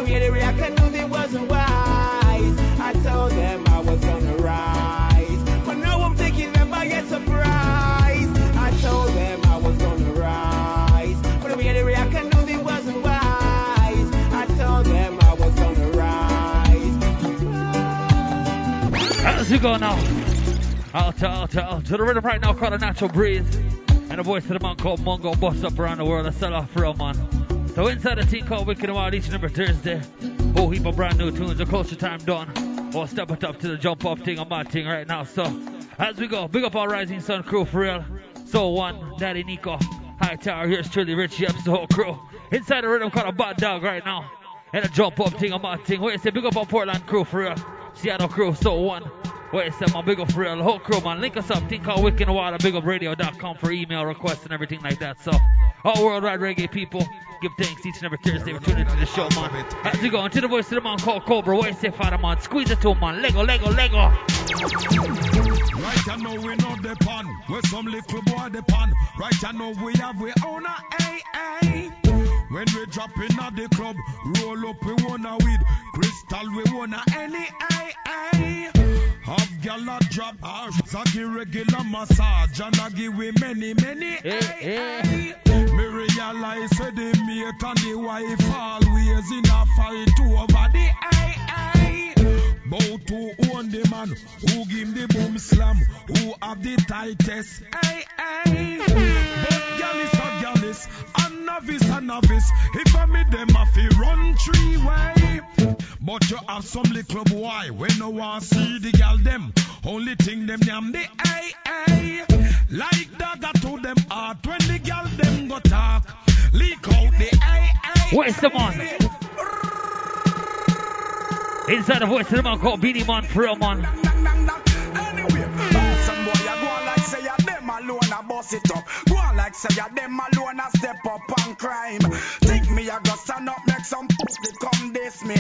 they react, I knew they wasn't wise. I told them I was gonna rise. But now I'm taking them by a surprise. I told them I was gonna rise. But they react, I knew they wasn't wise. I told them I was gonna rise. How's it go now? Out out out to the rhythm right now called a natural breeze. And a voice to the man called Munga Bust up around the world. I sell off real, man. So inside the team called Wicked and Wild each every Thursday. Whole heap of brand new tunes. The closer time done. We'll step it up to the jump off thing on my thing right now. So as we go, big up our Rising Sun crew for real. So one, Daddy Nico, High Tower, here's truly Richie Epps, the whole crew. Inside the rhythm called a bad dog right now. And a jump up thing on my thing. Wait, say big up our Portland crew for real. Seattle crew, so one. Wait, say my big up for real. The whole crew, man. Link us up. Think called Wicked and Wild, bigupradio.com for email requests and everything like that. So, all worldwide reggae people, give thanks each and every Thursday for tuning into the show, man. As we go into the voice of the man called Cobra. Wait, say Father, man. Squeeze it to him, man. Lego, Lego, Lego. Right, I know we know the pan. Where some little boy the pan. Right, I know we have we own a AA. When we drop in at the club, roll up we wanna weed. Crystal we wanna any AA. Have gal a drop our Saki regular massage and I give we many many eh, AA. Eh. Me realize say the mate and the wife always in a fight over the AA. Bow to own the man who give the boom slam, who have the tightest. Hey, hey. novice. If I meet them, I feel run three way. But you have some little boy when no one see the gal them. Only thing them name the hey, hey. Like dagger to them heart when the gal them go talk. Leak out the hey, hey. Where's the man? Inside the voice of the man called Beenie Man, for real, man. Some boy a go like say alone a bust it up. Go on like say ya them alone a step up on crime. Think me a go stand up make some pussy come this me.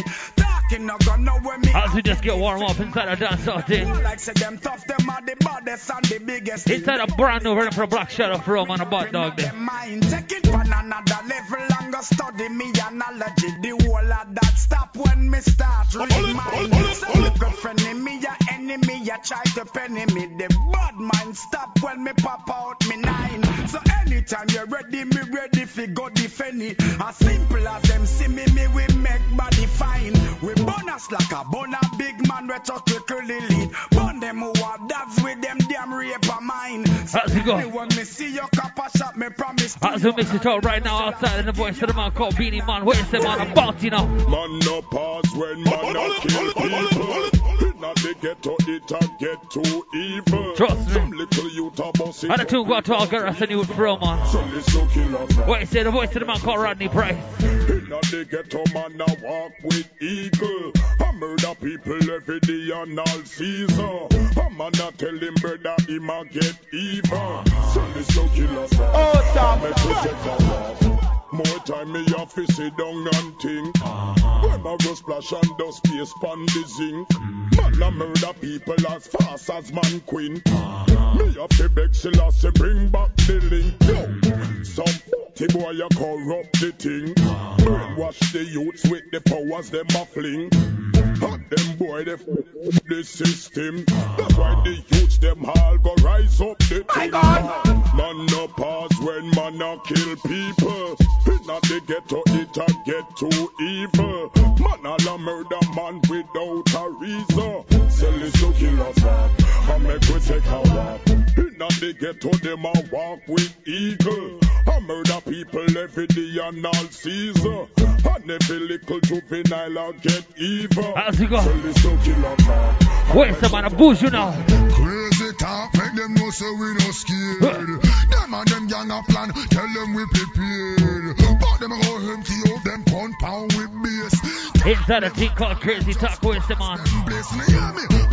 Talking no gonna know when me. As we just get warm up inside our dance out there. Go like say them tough them are the baddest and the biggest. Inside a brand new version for Black Shadow for real, man, a bad dog there. Mind take it on another level and go study me analogy. The whole of that stop when me start read mine. So look a friend in me a enemy ya try to penny me. The bad mind stop when me pop out me nine. So anytime you're ready, me ready fi go defend it. As simple as them see me, me we make body fine. We burn a slacker. Bun a big man we talk quickly lead. Bun them who have dads with them damn rape of mine. How's it go? Me when me see your copper shop, me promise to As we mix it out right now outside in the voice of the man called Beenie Man. Where's the man about, you know? Man no pause when man a kill people. Inna the ghetto it a get too evil. Trust me. Some little youth a boss it. And the two got to all girls and you would throw, man. So listen killers. Where's the voice of the man called Rodney Price? Inna the ghetto man a walk with eagle. I murder people every day and all season. A man a tell him brother him a get even. So listen killers. Oh, stop. Make we take a walk. More time me have to sit down and think. Uh-huh. When my go splash and dust space pan the zinc. Mm-hmm. Man a murder people as fast as man queen. Uh-huh. Me have to beg Selassie bring back the link. Yo, mm-hmm. some the boy a corrupt the thing. Uh-huh. Brainwash the youths with the powers them a fling. Mm-hmm. And them boy they f- the system. That's why the youths them all go rise up the thing. Man no pause when man a kill people. Inna the ghetto it a get too evil. Man all a murder man without a reason. Sell it to kill us. I make we take a walk. Inna the ghetto them a walk with eagle. I murder people every day and all season. And every little juvenile a get evil. How's it go? Sell it to kill us up. Where's the man a booze, you know? Crazy talk, make them know so we no scared. them and them gang a plan, tell them we prepared. But them go empty out them pound compound with bass. Inside a thing called Crazy Talk. Where's the man?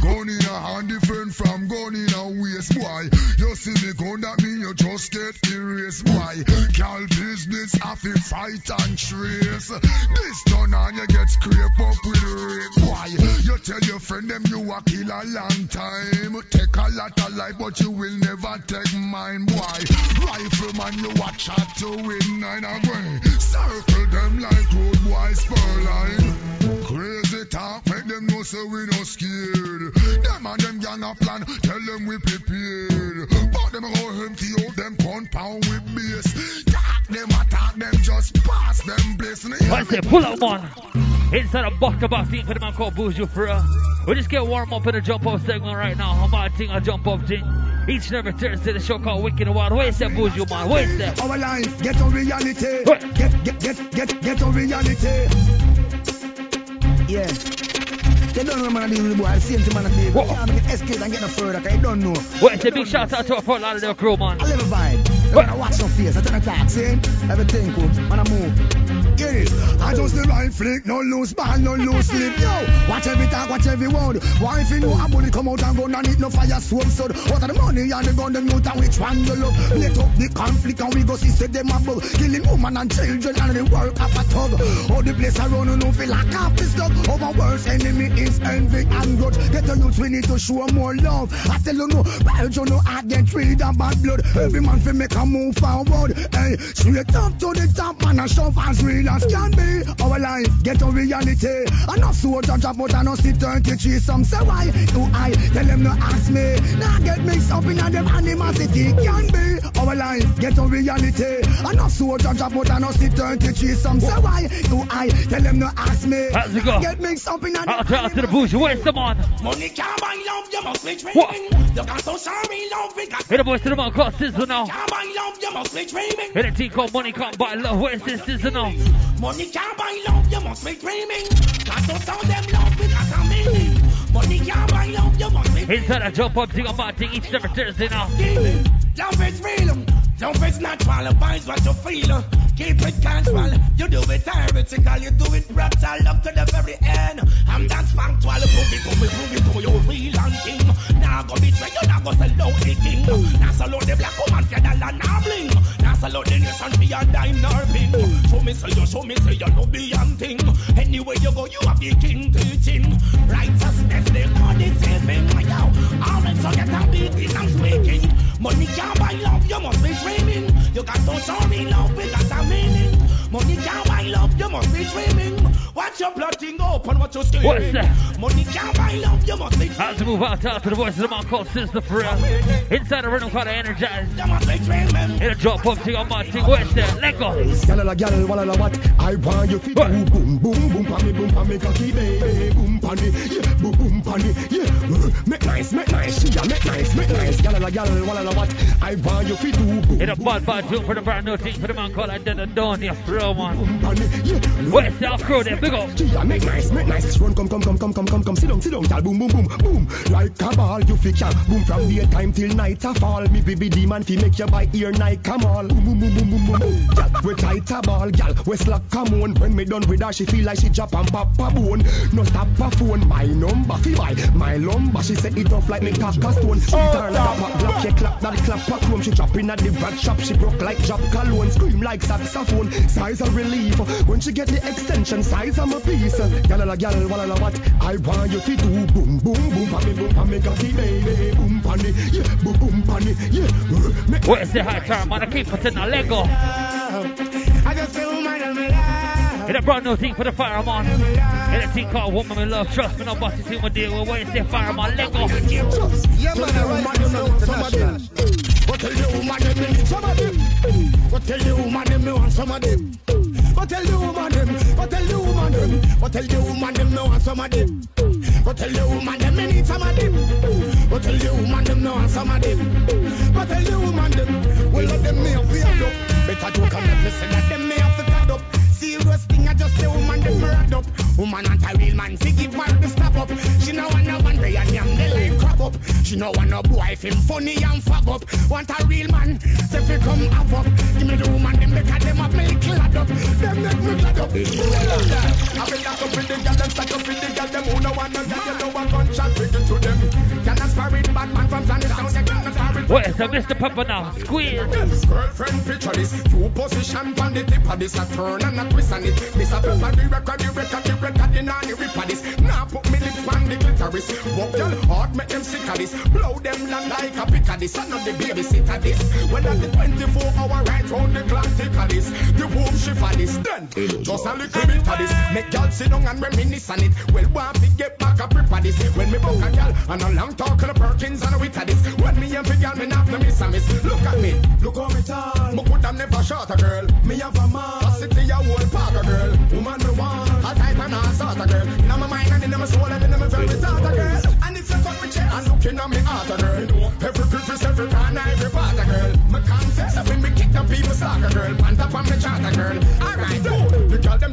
Gun in a hand different from gun in a waist, boy. You see me gun, that mean you just get erased, boy. Cal business, I fi fight and trace. This done and you get scrape up with rape, boy. You tell your friend them you a kill a long time. Take a lot of life, but you will never take mine, boy. Rifleman, you a chat to win nine away. Circle them like road boy spur line. Crazy talk, make them know so we no scared. Them and them gang a plan, tell them we prepared. But them go empty out them compound with bass. Talk them attack them, just pass them place. I say pull out, man. Inside a buck to box team for the man called for uh, We just get warm up in the jump up segment right now. I'm about thing a jump up thing. Each and every Thursday, the show called Wicked Wild. Where's that You, man? Where's that? Our life, get on reality. Get, get, get, get, get on reality. Yeah. They don't know man deal with the boy. Same thing man deal with. Yeah, man, escape and get no further. Cause they don't know. Where's the big shout out to our Fort Lauderdale crew, man? I live a vibe. When I watch some face, I turn a talk, see? Everything cool. Man, I move. It. I just the right flick, no loose ball, no loose slip. Yo, watch every talk, watch every word. Why if you know a bullet come out and go down, it no fire sword sword. What are the money and the gun, the youth and which one you love? Let up the conflict and we go see say them above. Killing woman and children and the work of a thug. All the place around you know feel like is stuck. Our worst enemy is envy and grudge. Get the youth, we need to show more love. I tell you no, wild you know I get rid of bad blood. Every man fi make a move forward. Hey, straight up to the top man and shove as real as can be. Our life get a reality. Enough soldier drop out and no see 33. Some say why do I tell them no ask me. Now get mixed up in a them animosity can be. Our life get a reality. Enough soldier drop out and no see 33. Some say why do I tell them no ask me. How's it go? Get mixed up in a them Out to, out to the Booze You. Where's the man? Money can't buy love, you must be What? dreaming. You got so sorry, love, because Hit the voice to the man called Sizzla now. Can't buy love, you must be dreaming. Hit the team called Money Can't Buy Love. Where's this Sizzla now? Money can't buy love, you must be dreaming. So sound them love because I'm meaning. Money can't buy love, you must be Inside a jump up thing, about thing each and every Thursday now. dreaming. Love is real. Love is natural. Vibes what you feel. Keep it casual. You do it heretical. You do it brutal up to the very end. I'm that factual. Prove it, prove it, prove it to you real and king. Now go betray you. Now go sell out the king. Now out the black woman. Get a land now bling. Now out the nation. Be a dime nor pin. Show me say you. Show me say you no beyond thing. Anywhere you go, you have the king teaching. Righteousness, they call it saving. Yo, all men so get a beating and speaking. Money can't buy love, you must be dreaming. You got so me love, we got a meaning. Money can't buy love, you must be dreaming. Watch your plotting open, what you screaming. What's that? Money can't buy love, you must be How's it move out to, to the voice of the man called Sister Pharrell? Inside the rhythm called Energize. You must be In a drop up thing on my thing. Where's that? Let go. Gyal a gyal, what? I want you fi do boom boom boom pa me boom pa me cocky baby boom pa me yeah boom boom pa me yeah uh, make nice make nice she a make nice make nice gyal a gyal, what? I want you fi do boom In a bad bad tune for the brand new thing for the man called I did a dawn yeah man. Where's that crew there? Big up. She a make nice. Make nice run come come come come come come come. Sit down sit down gyal boom boom boom boom. Like a ball you fi can boom from daytime till night a fall. Me baby demon fi make you buy ear night come all boom boom boom boom boom boom. Boom gyal we tight a ball gyal we slack come on when me done with her she feel like she drop and pop a bone. No stop her phone. My number fi buy my lumber. She say it off like me cock a stone. She oh, turn like a pop block she clap that clap a chrome. She drop in at the back shop. She broke like drop cologne. Scream like saxophone size a relief when she get the extension size I'm a piece gyal a gyal walla what I want you fi do boom boom boom pa me boom pa me cocky baby boom yeah boom boom yeah make Where's the high time man? I keep putting a Lego. I just feel my. In a brand new thing for the fireman. In a thing called Woman in Love. Trust me, nobody see my deal with Where's the fireman? Lego. Yeah, man, I write them down international. Go tell the woman them me some of them. Go tell the woman them me want some of them. Go tell the woman them. Go tell the woman them. Go tell the woman them me want some of them. Go tell the woman them me need some of them. Go tell the woman them me want some of them. Go tell the woman them. Well, let them me have to add up. Better joke and let me say that them me Serious thing, I just say woman them murad up. Woman and a real man, fi give her the stop up. She no want no one day and yam the line crop up. She no want no boy if him funny and fag up. Want a real man, say fi come have up. Give me the woman them because them have me glad up. Them make me glad up. Up. I been lock up with the girl, them stack up with the girl, them who no want no girl, you know one gunshot bring it to them. Can I spar it, bad man from Spanish Town, you can spar it. Mr. Pepper now? Squeeze. Girlfriend picture this, position on the tip of this, a turn and a twist on it. Miss a the record, the record, the record, the rip this. Now put me on the clitoris. Walk make them sick of this. Blow them land like a pick of this. The babysitter this. The 24 this. Then, just a little bit of this. Make girl sit down and reminisce on it. Well, want to get back grip of this. When me book a girl, and a long talk on the Perkins and a wit of this. When me and girl, me not to miss a miss. Look at me, look how me tall. Me could have never shot a girl. Me have a man. A city a whole park a girl. Woman me want. A type and a sort a girl. In my mind and in my soul and in my very thought a girl. And if you cut me chest and looking at me heart a girl. People a girl. Pant up on me chart a girl. Alright, dude.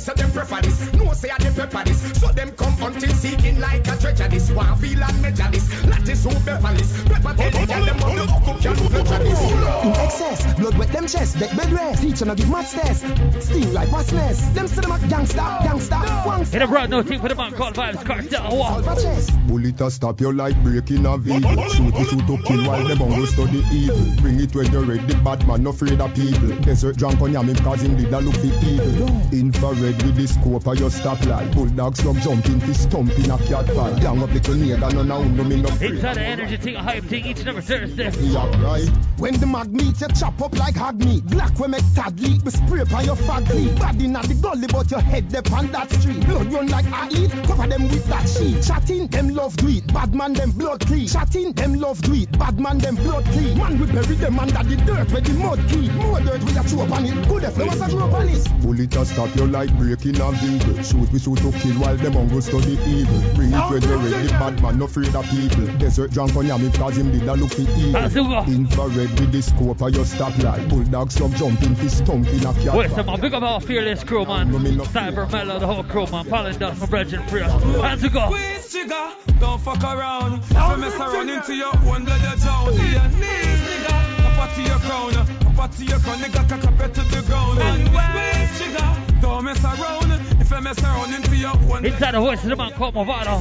The them say them prefer this. No say I them pepper this. So them come hunting seeking like a treasure this. One feel and measure this. Lattice who pepper this. Pepper tell the girl them on the hook up can measure this. In excess, blood wet them chest, deck bed rest. Teacher no give maths test. Steal like what's nest. Them say them a gangsta, gangsta, gangsta. In a brand new thing for the man called Vybz Kartel. Bullet a stop you like breaking a vehicle. Shoot to shoot to kill while them on go study evil. Bring it when you're ready, bad man, no afraid of people. Desert drunk on yamin cause him did a look the evil. Infrared with the scope of your stoplight. Bulldog slug jumping, fist stomping a cat fight. Young up little nigga, no now no me no afraid. Inside the energy thing, a hype thing each and every Thursday. Yeah, right. When the mag meet you chop up like hog meat. Black we make tad leak, we spray upon your fag leak. Bad inna the gully, but your head dep on that street. Blood run like athlete, cover them with that sheet. Chatting, them love do it. Bad man, them blood clean. Chatting, them love do it. Bad man, them blood clean. Man, we bury them under the dirt where the mud keep. More dirt we a throw up on it. Good if there was a throw up on it. Bullet a stop you like breaking a vehicle. Shoot we shoot to kill while them on go study evil. Bring it when you're ready, bad man, no afraid of people. Desert drunk on yami cause him did a look for evil. Infrared with the scope of your stoplight. Bulldog slug jumping, fist stomping a cat. Where's the man? Big up our fearless crew, man. Cyber Mellow, the whole crew, man. Pollen Dust, my brethren, free. Hands to go. Squeeze trigger, don't fuck around. If you mess around into your own blood, you drown. To your knees, nigga. Up out to your crown. Up out your crown, nigga. Cock up to the ground. And squeeze trigger, don't mess around. If you mess around into your own Inside the voice of the man called Mavado.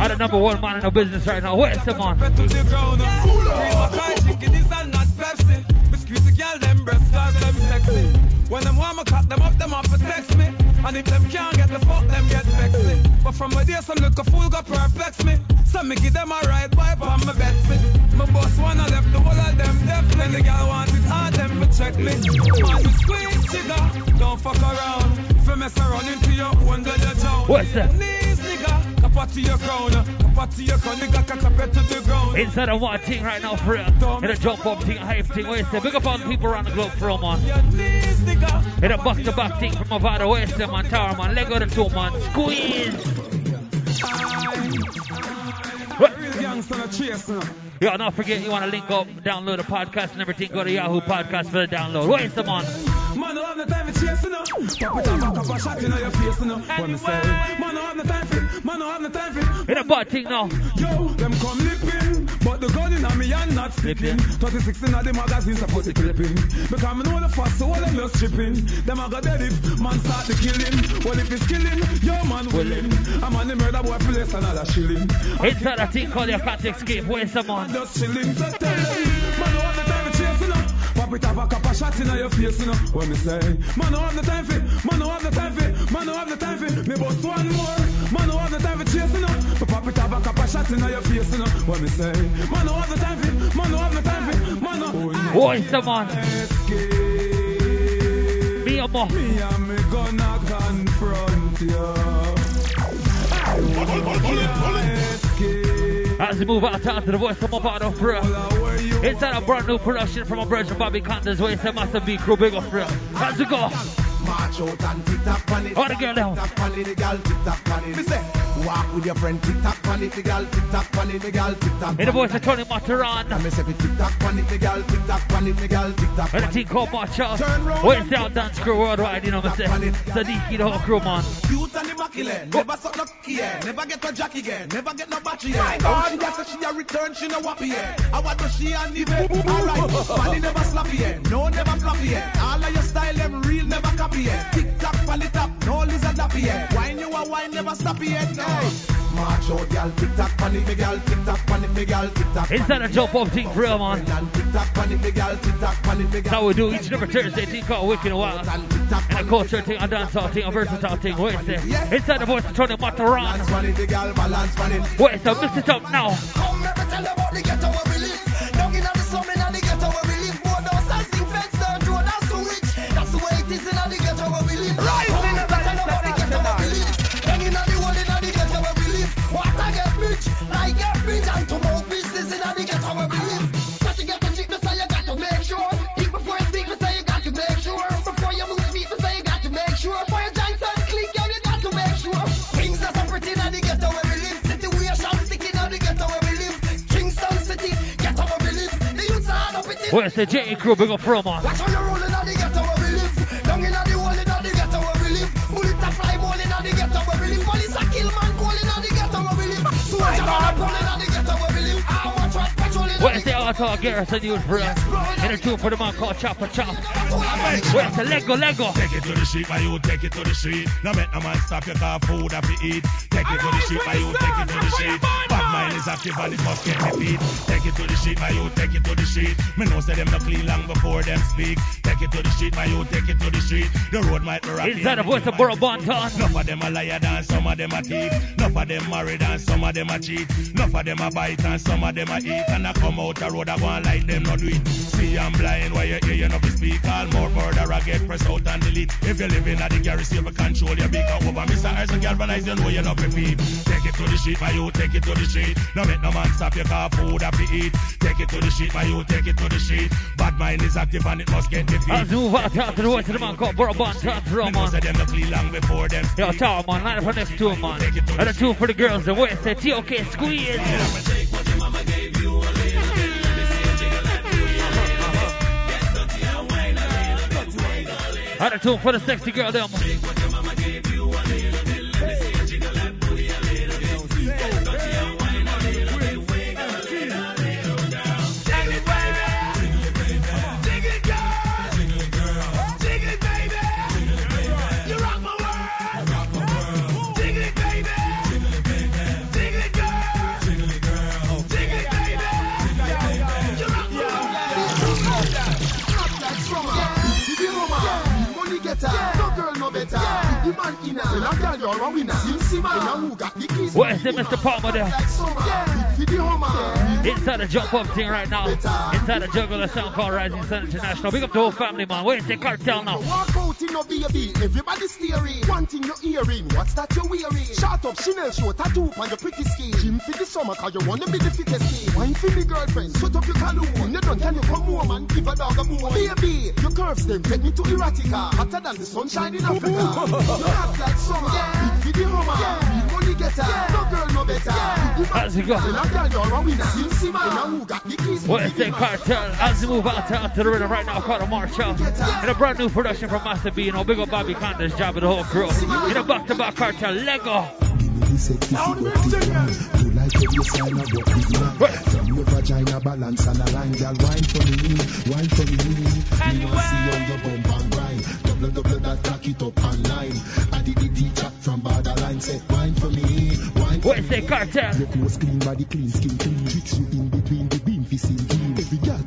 I'm the number one man in the business right now. Where's the man? to the ground. Real Makai chicken is not Pepsi. Squeeze the girl, them breasts, them sexy. When them want me cut them up, them off to text me. And if them can't get the fuck, them get vexy. But from my day, some little fool got perplex me. So me give them a ride, wipe on my Betsy. My boss wanna left the whole of them deaf. When the girl want it hard, them for check me. Man, you squeeze trigger, don't fuck around. If you mess around into your own, then you drown. What's that? Knees, nigga, cap out to your crown. Cap out to your crown, nigga, cap up to the ground. Inside of one thing right now for real. In a jump up thing, a hype thing. Wait a second. Big up all the people around the globe for real, man. In a back to back thing from Avada West, man. Tower, man. Lego the two, man. Squeeze. What? Yo, don't forget you want to link up, download the podcast and everything. Go to Yahoo Podcast for the download. Wait a man. Man, don't have no time for chasing Pop it up, back up a shot in your face, no. What me say? Man, don't have no time for. Man, don't have no time for. In a bad thing now. Yo, them come lipping, but the gun in me hand not slipping. 26 in the magazine, put it clipping. Because I know the fast, so all them just tripping. Them a go dead if man start the killing. Well, if it's killing, yo man willing. I'm on the murder boy place another shilling. Inside a thing called your can't escape. Wait a man. Just chilling, so tell them. Man, don't have up. Pop it up, a couple shots in your face, you know. What me say? Man, don't have the time for. Man, don't have the time for. Man, don't have the time for. Me bust one more. Man, don't have the time for chasing up. But pop it up, a couple shots in your face, you know. What me say? Man, don't have the time for. Man, don't have the time for. Man, don't. Wait a man. Me and more. Me and me gonna confront you. As we move out to the voice of Mavado for real. Inside a brand new production from a brother Bobby Konders, where it's a massive big crew, big up real. As we go. March out and tick tock on it. Oh, the girl down. Tick tock it, the girl tick tock it. Me say, walk with your friend, tick tock it, the girl tick tock it, the girl tick tock. In the voice of Tony Matterhorn. And me say, tick tock it, the girl tick tock it, the girl tick tock And a team called March Out. Wait down dance crew worldwide, you know what I'm saying? Sadiqi, the whole crew, man. Cute and immaculate, never suck no key, never get a jack again, never get no battery. My God, she just she a return, she no wappy yet. I want to she and the Alright, body never sloppy no never floppy. All of your style, them real, never copy yet. Tick tock, up, no lizard yet. Wine you a wine, never stop. Hey. March out, tick tock, me girl, tick tock, me girl, tick tock. Inside a jump up thing for real, man. Tick tock, pan it, me girl, tick tock, pan it, me That's how we do each and every Thursday thing called Wicked Wild. And a culture thing, a dancehall thing, a versatile thing. A second. Inside the voice of Tony Matterhorn. Wait, so mix it up now. Come, tell about the ghetto rich, like get rich, and to more business in the ghetto where we live. Got to get the cheap, so you got to make sure. Think before you speak, so you got to make sure. Before you move feet, so you got to make sure. Before you giant and click, yo, you got to make sure. Things are so pretty in the ghetto we live. Situation sticky in the ghetto where we. Kingston City, ghetto where we live. The youths are up it. Where's the J crew? Big up from man. Watch how you on the Altar Garrison youth for real? In a tune for the man called Chopper Chop. Where's the Lego Lego? Take it to the street, my youth, take it to the street. No make no man stop your car food have to eat. Take it to the street, my youth, take it to the street. Mind is active and it must get defeat. Take it to the street, my youth, take it to the street. Me know say them no clean long before them speak. Take it to the street, my youth, take it to the street. The road might be rocky. Inside the voice of Buju Banton. Enough of them a liar and some of them a thief. Enough of them married and some of them a cheat. Enough of them a bite and some of them a eat. And I come out the road, I go and like them not do it. See I'm blind, why you hear you not speak. All more murder, I get press out and delete. If you're living at the garrison, you control your big over. Mr. Erson galvanize, you know you're not prepared. Take it to the street, my youth, take it to the street. No make no man stop your car, food have to eat. Take it to the street, my youth, take it to the street. Bad mind is active and it must get defeat. As move out to the voice of the man called Buju Banton for real, Me know them long before them Yo, Tower man, line up for next two man. And a two for the girls. The West the TOK squeeze. And a two for the sexy girl them. Keys. Where's the Mr. Palmer there? Yeah. The Inside the jump up thing right now. Inside the juggle, a song called Rising Sun International. Big up the whole family, man. Where's the Kartel now? Walk out in no baby, everybody staring. One thing you're hearing, what's that you're wearing? Shut up, Chanel show, tattoo on your pretty skin. Gym for the summer, cause you wanna be the fittest kid. Wine for me girlfriend, shut up your caloon. You done, can you come home and give a dog a bone? Baby, your curves them take me to erotica. Hotter than the sunshine in Africa. act like summer, yeah. for the Hummer. Yeah. money getter, no girl no better. How's it go? When a girl you're a winner, Sim Simma. When a who got the keys? Where's the Kartel? As we move out to, the rhythm right now, called march. In a brand new production from Massive B, you know, big up Bobby Konders job with the whole crew. In a back to back Kartel, Lego. When you sign work with man. From your vagina balance and a girl, wine for me, wine for me. Me want see how your bump and grind. Double, double that, cock it up online. I did the teacher from borderline, say wine for me, wine for Where's the Kartel? Your clothes clean, body clean, skin clean. Tricks you in between the beam, fi seen clean. Every girl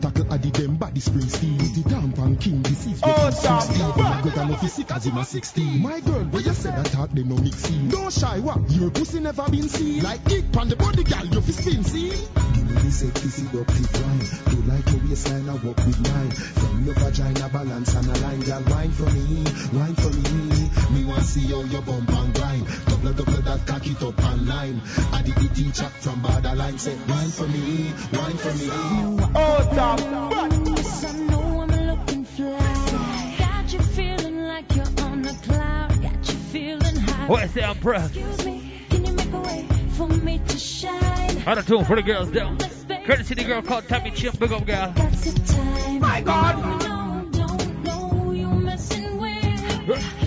them body spring steam. The damp and king, this is Oh, king damn. 16. My girl, I know fi sick as him a 16. My girl, where you say that talk, they no mixing. Don't shy, what? Your pussy never been seen. Like kick on the body, girl, you fi spin, see? Me say kissy seductive wine. You like your waistline, I walk with mine. From your vagina balance and a line, girl, wine for me, wine for me. Me want see how your bump and grind. Double, double that, cock it up online. I did the teacher from borderline, say wine for me, wine for me. Oh, stop. Yes, I know I'm looking fly. Got you feeling like you're on a cloud. Got you feeling high. Where's the umbrella? Excuse me, can you make a way for me to shine? Out of tune for the girls down. Courtesy the girl called Tami Chynn, big up girl. My God. No, don't know you messing with. No, no,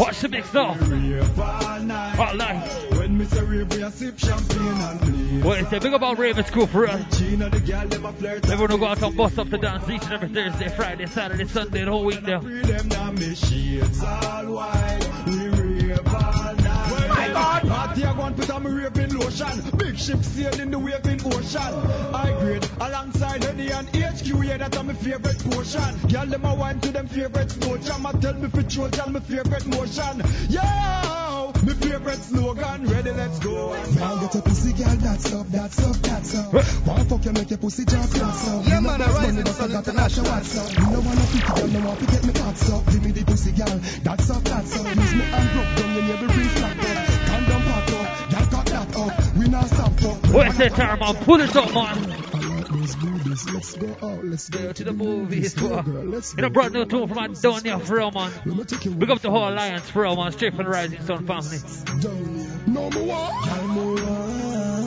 Watch the mix now. All night. When me rave, we sip champagne and the big about Raven School for flirt. Everyone who go out and bust up the dance each and every Thursday, Friday, Saturday, Sunday, the whole week now. God. Party I and put on me raving lotion. Big ship sailing the waving ocean. I grade alongside Henny and HQ, yeah, that's my favorite portion. Girl, them a wine to them favorite slow jam. I tell me for true, tell me favorite motion. Yo, me favorite slogan. Ready, let's go. Now get a pussy, girl, that's up, that's up, that's up. Wanna fuck you, make your pussy just that's up. Yeah, man, I rise in the sun international. What's up? Me no wanna pick it, girl, no want to get me caught up. Give me the pussy, girl, that's up, that's up. Use me and drop down, you never bring girl, that up. We not stop up. Where's the time, man? Pull it up, man. Let's let's go out, let's go to the movies. In a brand new tune from Aidonia for real, man. Big up the whole alliance for real, man. Straight from the Rising Sun family. No more.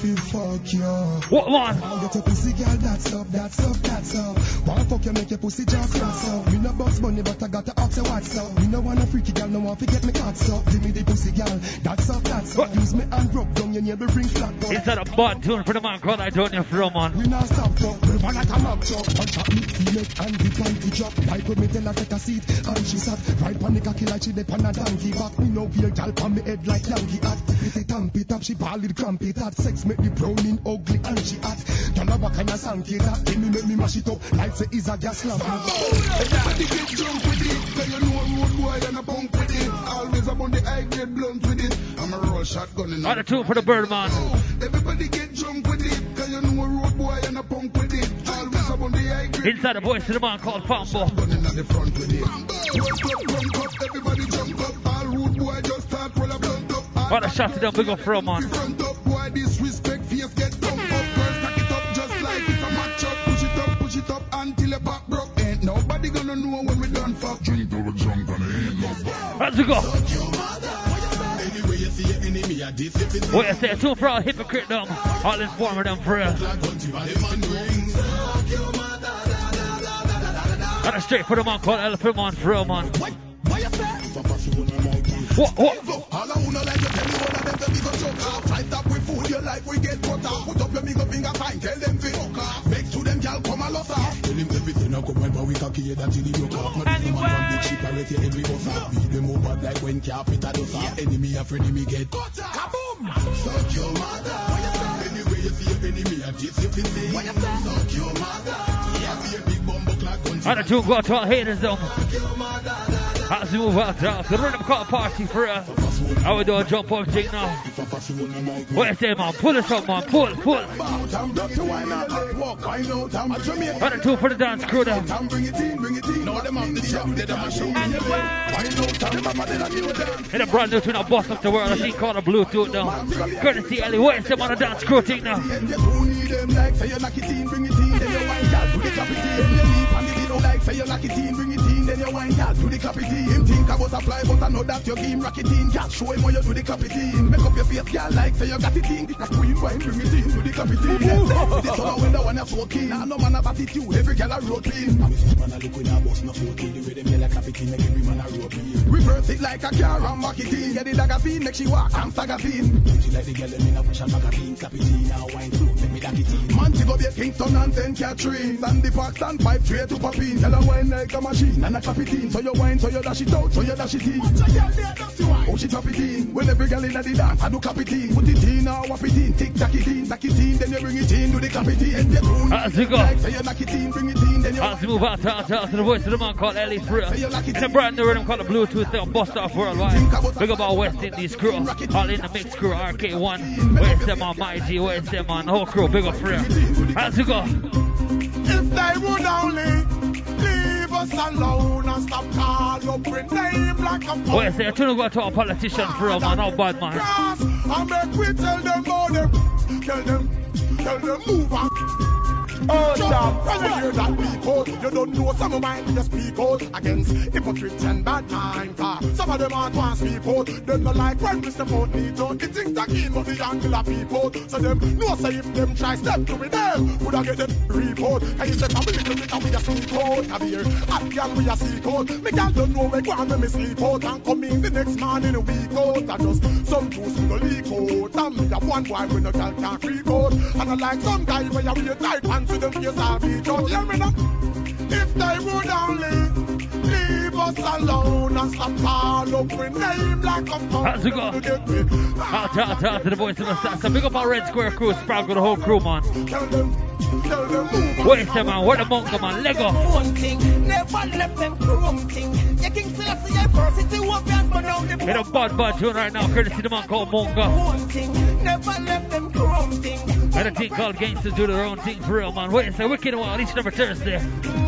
Feel fuck you. What man? I'll get a pussy girl, that's up, that's up, that's up. Wanna fuck you, make your pussy just cross up. Boss money, but I got to ask you what's up. Me no wanna freaky girl, no want to get me caught up. Give me the pussy girl, that's up, that's up. Use me and rub down your neighbor bring flat up. Inside a bad tune for the man called Aidonia for real, man. We stop we wanna come up up. On top me, and the panty drop. Like when me tell her take a seat, and she sat right on the cocky like she a donkey back. Me no weird gal on me head like hat. If it tamp it up, she ball it, cramp it at. Sex make me browning ugly and she hot. Tell her what kind of song it that. Then me make me mash it up like say is a gas lamp. Oh, everybody get drunk with it, cause you know a road boy and a punk with it. Always up on the high grade blunt with it. I'm a roll shotgun in Out of tune for the Birdman. Oh, everybody get drunk with it, cause you know a road boy and a punk with it. Always up on the high grade. Inside the voice of the man called Fambo. Gunning at the front with it. Wake up, everybody jump up. All road boy just start roll a blunt up. What a shot to them, big up for real, man. front up, boy disrespect, we. Drink till we drunk and it ain't no fuck. Let's go. What you say? All hypocrite them. All informer them for real. And a straight for the man called Elephant Man for real, man. What, what? All I wanna like you tell me one of them to be go choke off. Fight up with food Your life we get cut. Put up your middle finger sign. Tell them fi fuck off. Make to them gal come a loss off. Tell him everything a come well, but we cocky head until he broke off. Not this man from big ship, I rate your every bus off. Beat them over like when carpet a dust off. Enemy a friend, me get cut off. Kaboom! Suck your mother. Anyway you see your enemy, and this you fi see. Suck your mother. Yeah, see a big bumbo clock gun. And the tune go out to all haters though. As we move out to the rhythm call party for us. How we do a jump up thing now? What you say man? Pull us up man, pull, pull. And the two for the dance crew though. In a brand new tune, I bust up the world, I think called a Bluetooth now. Courtesy Ellie, what you say man, the dance crew thing now? Like say you knock it in, bring it in, then you wine gal to the clap it in. Then you leave and the don't like say you knock it in, bring it in, then you wine gal to the clap it in. Him think was a fly, but I know that you give him rock it in. Gal show him how you do the clap it in. Make up your face, gal like say you got it in. That queen wine, bring it in, to the clap it in. This summer when the one so keen, nah, no man have attitude, every gal a road clean. And man a look when I bust no 14, the way them yell a clap it in, make every man a road clean. Reverse it like a car and back it in. Get the magazine, make she walk and sagazine. She like the girl them in a fashion magazine, clap it in, now wine through, make me lock it in. Man, she go be Kingston and St. Catherine. And the Fox and pipe tray to pop in. Tell her wine like a machine and a clap it in. So you wine, so you dash it out, so you dash it in. Oh, she drop it in. When every girl in the dance, I do clap it in. Put it in, now whap it in. Tick tack it in, tack it in. Then you bring it in, do the clap it in. And you tune As we go. Like, say you knock it in, bring it in. Then you ah, As we move out to, to, to the voice of the man called Ellie Frill. In a brand new rhythm called the Bluetooth thing, bust off worldwide. Big about West Indies crew. All in the mix crew, RK1. Where's them on Mighty? Where's them on the whole crew? Big up Frill. As we go. If they would only leave us alone and stop call up with name like a oh, What you say? Trying to go to a politician Frill, man. How bad, man. grass and make we tell them tell them, tell them move on. Oh, stop. When you hear that people, you don't know some of mine just people against hypocrites and bad mind. ah. Some of them aren't once people, them not like when Mr. Ford needs on. The things that give of the of people. So them know say if them try step to it, them would I get them report. And you I'm a little bit and we a sleep out. Have here, hot girl we a sleep out. Me girl don't know where go and me sleep out. And come in the next morning a week out. And just some juice will leak out. And me have one boy when no girl can't freak out. And I like some guy where you wear tight pants out. Hear me now? If they would only leave us alone and stop call up with name like a How's it go? Out to, out to, out to the voice of the Sasa. Big up our Red Square crew, Spraggle, the whole crew, man. Where is the man? Where the monka, man? Lego. One never left them chrome thing. You King Selassie adversity walk and burn down the In a bad, bad tune right now, courtesy the man called Munga. One never left them chrome. And a team called Gangsters do their own thing for real, man. Wait, it's a wicked one, each number Thursday.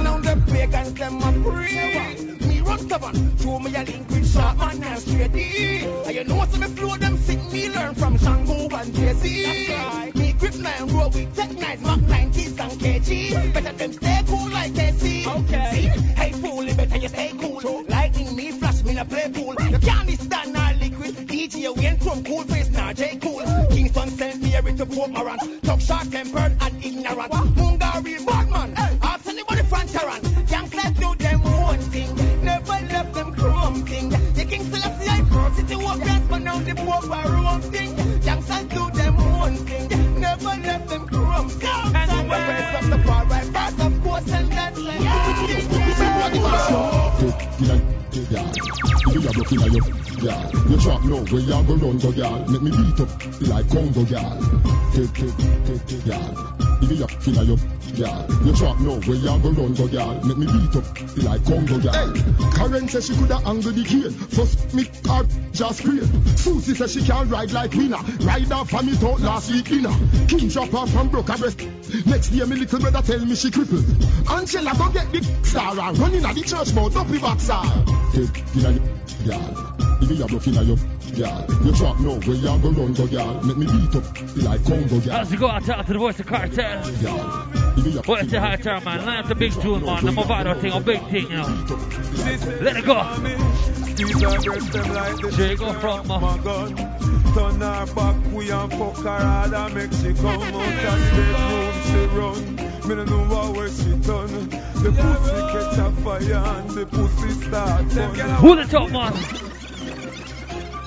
Now the pagans them a pray. Me run stubborn, show me a link with sharp man and straight D. And you know some me flow them sick me learn from Shango and JC. Me grip nine roll with tech nines, Mark 90s and KG. Better them stay cool like KC. Okay. See, hey fool, it better you stay cool. Lightning me flash me na play cool. You can't stand now liquid. DJ Wayne from cool face now J cool. Kingston sent me every to poke around. Talk short tempered and ignorant. Munga real bad man. Them chrome thing. The King I first city walk dance, but now the poor wrong thing. Gangsters do them one thing. Never left them chrome thing. And the rest of the far right part of course and that's You. You trap now where you go run go. Make me beat up like Congo. You. You trap now where you go run go. Make me beat up like Congo. Hey, Karen says she coulda angle the cane. First me her just create. Susie says she can ride like winner. Ride her from out last week dinner. King drop her from broke her breast. Next day me little brother tell me she crippled. Angela go get the star and run inna the church up the backside. Take inna your girl. If you a broke your girl. You trap now where you go run go girl. Make me beat up like Congo girl. As you go out to, to the voice of Kartel. What's the high term, man? Line up the big tune, man. The Mavado thing, a big thing, you know. Let it go. There you go from, uh, Turn her back, we and fuck her hard and make she come out of the bedroom, she run. Me no know where she done. The pussy catch a fire and the pussy start. Who the top, man?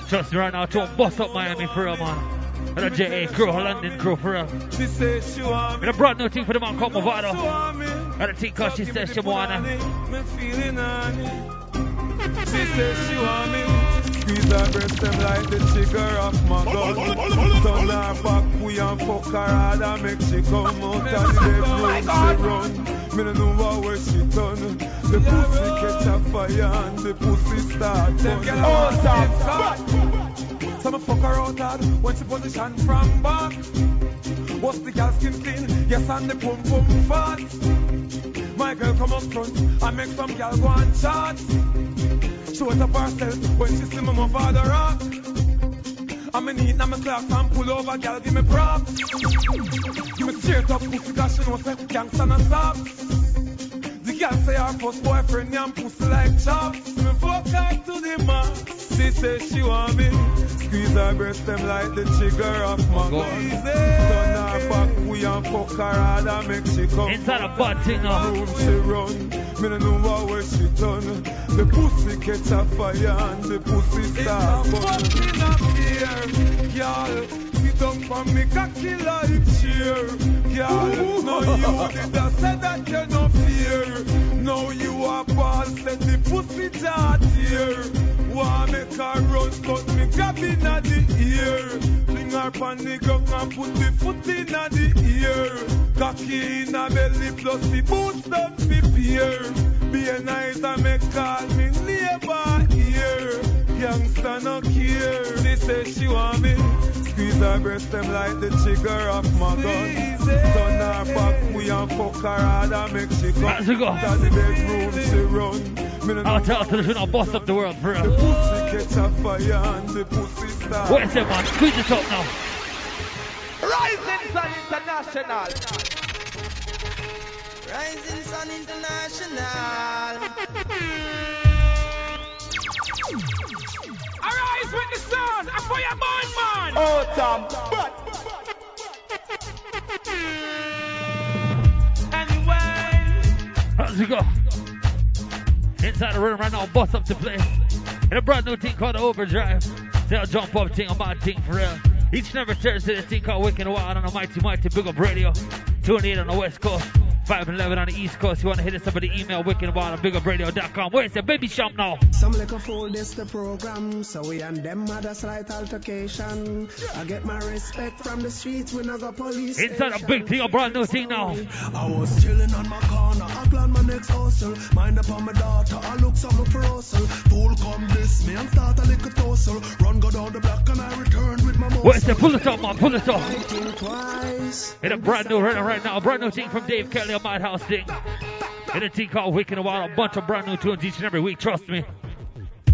Trust me right now, to bust up Miami for real, man. And a JA crew, a London crew for real. She says she want And a brand new thing for the man called Mavado. And a thing called she says she wanna. me feeling on it. She says she want me. Squeeze her breast them like the trigger of my gun. Turn her back, we and fuck her hard and make she come out of the bedroom. She run. Me no know where she done. The pussy catch a fire and the pussy start burn. Get out of So me fuck her out hard when she position from back. What's the girl skin clean? Yes, and the pum pum fat. My girl come up front and make some girl go and chat. Show it up herself when she me my father rock. I'm in heat, now me clock and pull over, girl give me props. Give me straight up pussy, cause she know say gangsta no stop. The girl say her first boyfriend yam pussy like chops. Me fuck her to the max. She say she want me. Squeeze her breast them like the trigger of my gun. Turn her back, we and fuck her hard and make she come. Inside a thing now. Room she run. Me no know what where she done. The pussy catch a fire and the pussy start burn. It's a fucking affair, girl. Sit down for me cocky like cheer, girl. No you did I say that you no fear. Now you are ball set the pussy jart here. Want make her run, but me grab inna the ear. Fling her pon the ground and put the foot inna the ear. Cocky inna belly plus the boots down the pier. Be a nice and make call me neighbor here. Youngster no care. She say she want me. Squeeze her breast them like the trigger of my gun. Turn her back, we and fuck her hard and make she come. How's it go? To the bedroom she run. Me no I'll tell her to I'll bust up the world for the real. pussy catch a fire and the pussy start. Where's that man? Squeeze it up now. Rising Sun International. Rising Sun International. Arise with the sun, a fire burn man. Oh, Tom, but How's it go? Inside the room right now, bust up the place. And a brand new thing called Overdrive. They'll jump up thing, a mad thing for real. Each and every Thursday, this thing called Wicked Wild on the Mighty Mighty Big Up Radio. 28 on the West Coast, 5 and 11 on the East Coast. You want to hit us up at the email, Wicked Wild at bigupradio.com. Where's the baby shop now? Some little fool this the program, so we and them had a slight altercation. I get my respect from the streets, we no go police. Inside a big thing, a brand new thing now. I was chilling on my corner, I plan my next hustle. Mind upon my daughter, I look something for hustle. Fool come this me and start a little tussle. Run go down the block and I return with my muscle. Where's the pull it up, man? Pull it up. In a brand new right, right now, a brand new thing from Dave Kelly, Madhouse thing. In a thing called Wicked Wild, a bunch of brand new tunes each and every week, trust me.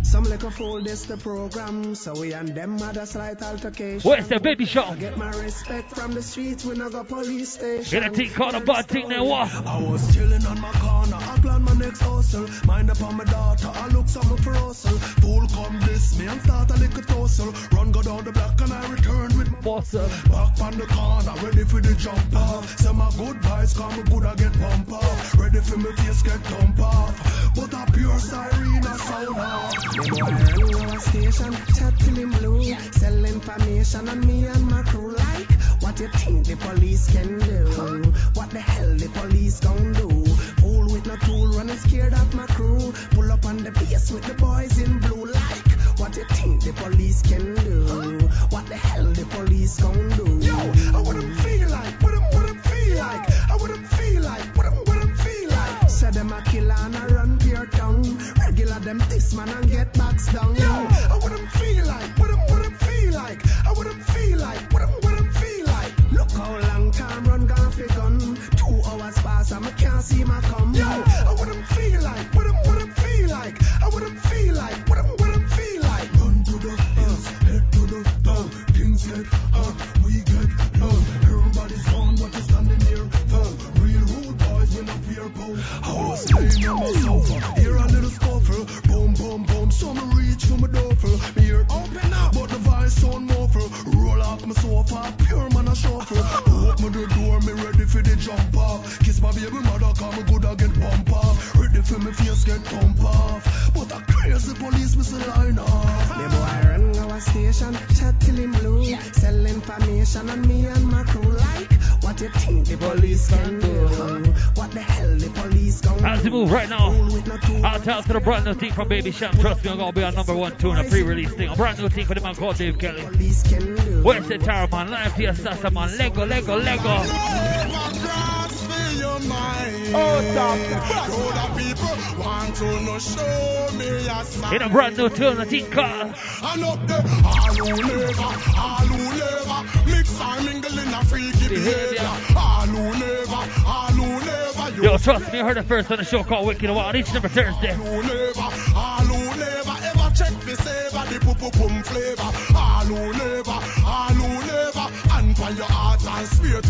Some little fool this the program, so we and them had a slight altercation. Where's the baby shop? I get my respect from the streets, we no go police station. In a thing called a bad thing, then what? I was chilling on my corner, I plan my next hustle. Mind upon my daughter, I look something for hustle. Fool come this me and start a little tussle. Run go down the block and I return with my muscle. Back on the corner, ready for the jump off. Say my good vibes come good, I get pump off. Ready for me face get thump off. But a pure siren a sound off. What you think the police can do? What the hell the police gon' do? With no tool, running scared of my crew. Pull up on the with the boys in blue like. What you think the police can do? What the hell the police gon' do? Yo, I wouldn't man and get backs down. Yo, I wouldn't feel like, wouldn't, wouldn't feel like, I wouldn't feel like, wouldn't, wouldn't feel like. Look how long time run gone for gun. Two hours pass and I can't see my come. Yo, I wouldn't feel like, wouldn't, wouldn't feel like, I wouldn't feel like, wouldn't, wouldn't feel like. Run to the hills, head to the town. Things get hot, uh, we get low. Everybody's on what is standing here. Phone. Real rude boys will fear pound. I was laying on my sofa, hear a little scuffle. Boom, boom, boom, so me reach for my duffel. Me ear open up, but the voice sound muffle. Roll off my sofa, pure man a shuffle. Open the door, me ready for the jump off. Kiss my baby mother, come me good I get pump off. Ready for me face get thump off. But a crazy police me say line off. The boy run our station, chat till him blue. Sell information on me and my crew like what you think the police can do. What the hell the police gon' As we move right now, out out to the brand new thing from Baby Cham. Trust me, I'm gonna be on number one tune, a pre-release thing. A brand new thing for the man called Dave Kelly. Where's the tower man? Live to your sasa man. Lego, Lego, Lego. Oh, stop. people want to know, show me a sign. In a brand new tune, a thing called. Uh, and up there, all who never, all who never mix and mingle in a freaky behavior. All who never, all who never. Yo, trust me, I heard it first on the show called Wicked Wild each and every Thursday. Check me the poo poo never, never, and your heart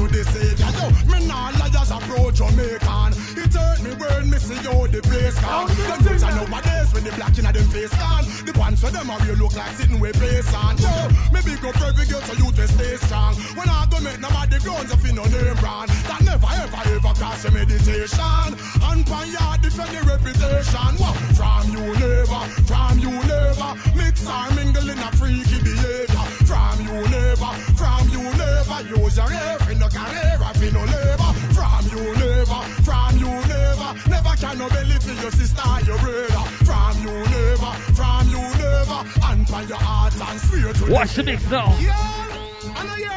to the Savior. Yo, me nah liars approach Jamaican. It hurt me when me see how the place gone. Them are nowadays when the black in them face gone. The pants for them are real look like sitting with place on. Yo, me big up every girl so you to stay strong. When I go make nobody guns up in no name brand. That never ever ever cross your meditation. And pan yard defend the reputation. What? From you never, from you never. Mix or mingle in a freaky behavior. From you never, from you never. Use your in no career, in no labor. From you never, from you never. Never can no belly for your sister your brother. From you never, from you never. And by your heart and swear to Watch the mix now. Yeah, I know you're.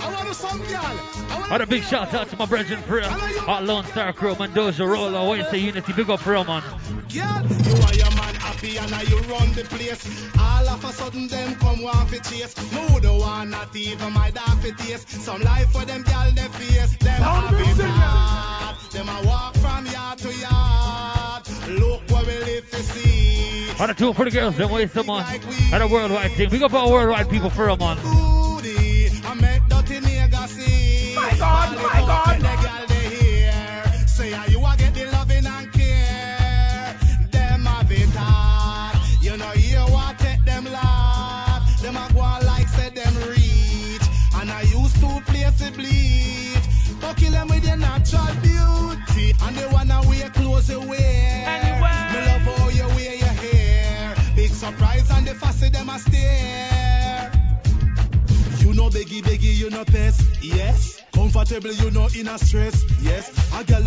I want to some girl. I want a big shout out to my brethren for Hot Lone Star Crew, Mendoza, Roller, Wednesday Unity, big up for real, man. Girl, you are your man happy and now you run the place. All of a sudden them come want for chase. Mood the one not even my dog for taste. Some life for them girl they face. Them have it hard. Them a walk from yard to yard. Look what we live to see. On a tune for the girls, then waste some on. And a worldwide thing. Big up our worldwide people for real, man. Booty, I make dirty nigga see. My God, my God. The girl they hear. Say how you a get the loving and care. Them have it hard. You know you what take them laugh. Them a go on like say them reach. And I used to place the bleach. Go kill them with your natural beauty. And they wanna wear clothes you fussy them a stare. You know beggy beggy, you know pest, yes. Comfortable, you know in a stress, yes. A girl